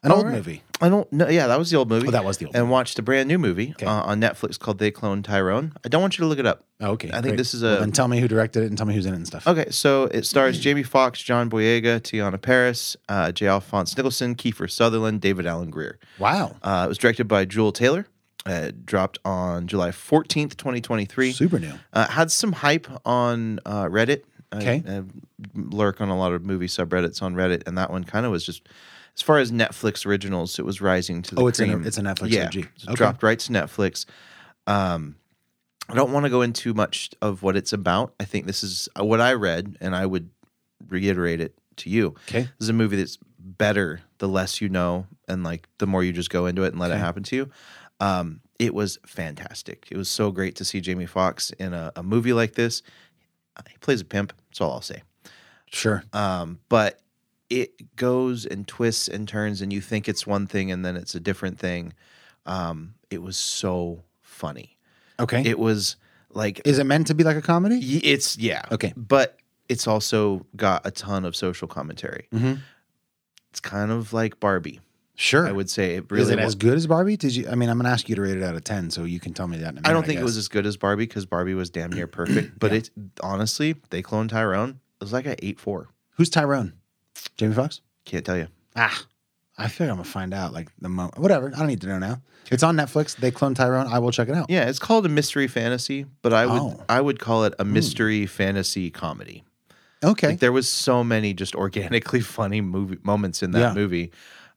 An All old right. movie. I don't know. Yeah, that was the old movie. Oh, that was the old And movie. watched a brand new movie Okay. uh, on Netflix called They Clone Tyrone. I don't want you to look it up. Oh, okay. I think great. this is a. Well, then tell me who directed it and tell me who's in it and stuff. okay, so it stars Jamie Foxx, John Boyega, Teyonah Parris, uh, J. Alphonse Nicholson, Kiefer Sutherland, David Alan Grier. Wow. Uh, it was directed by Juel Taylor. Uh, it dropped on July 14th, 2023. Super new. Uh, had some hype on uh, Reddit. I- Okay. I, lurk on a lot of movie subreddits on Reddit, and that one kind of was just as far as Netflix originals, it was rising to the Oh, it's in a- it's a Netflix yeah, OG. it Okay. dropped right to Netflix. Um, I don't want to go into much of what it's about. I think this is uh, what I read, and I would reiterate it to you. Okay. This is a movie that's better the less you know, and like the more you just go into it and let it happen to you. Um, it was fantastic. It was so great to see Jamie Foxx in a, a movie like this. He plays a pimp. That's all I'll say. Sure. Um, but it goes and twists and turns, and you think it's one thing, and then it's a different thing. Um, it was so funny. Okay. It was Like Is it meant to be like a comedy? y- it's yeah. Okay. But it's also got a ton of social commentary. Mhm. It's kind of like Barbie. Sure. I would say it really Is it wa- as good as Barbie? Did you? I mean, I'm gonna ask you to rate it out of ten, so you can tell me that. In a minute, I don't think it was as good as Barbie because Barbie was damn near perfect. But it honestly, they cloned Tyrone. It was like a eight four. Who's Tyrone? Jamie Foxx? Can't tell you. Ah, I feel like I'm gonna find out. Like the moment, whatever. I don't need to know now. It's on Netflix. They clone Tyrone. I will check it out. Yeah, it's called a mystery fantasy, but I would Oh. Hmm. I would call it a mystery fantasy comedy. Okay. Like there was so many just organically funny movie moments in that Yeah. movie.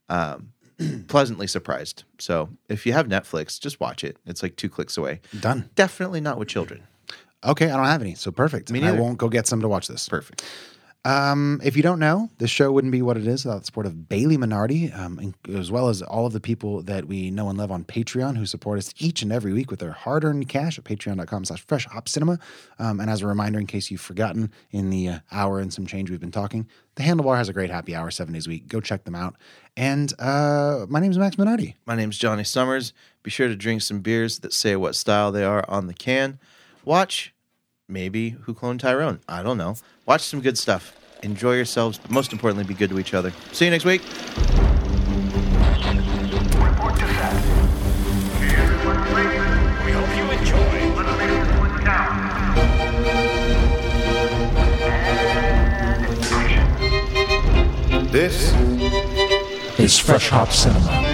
Um, pleasantly surprised. So if you have Netflix, just watch it. It's like two clicks away. Done. Definitely not with children. Okay, I don't have any, so perfect. Me I neither. won't go get some to watch this. Perfect. Um, if you don't know, this show wouldn't be what it is without the support of Bailey Minardi, um, as well as all of the people that we know and love on Patreon who support us each and every week with their hard-earned cash at patreon.com slash fresh hop cinema. Um, and as a reminder, in case you've forgotten in the uh, hour and some change we've been talking, the Handlebar has a great happy hour seven days a week. Go check them out. And uh, my name is Max Minardi. My name is Jonny Summers. Be sure to drink some beers that say what style they are on the can. Watch maybe Who Cloned Tyrone. I don't know. Watch some good stuff. Enjoy yourselves, but most importantly, be good to each other. See you next week. This is Fresh Hop Cinema.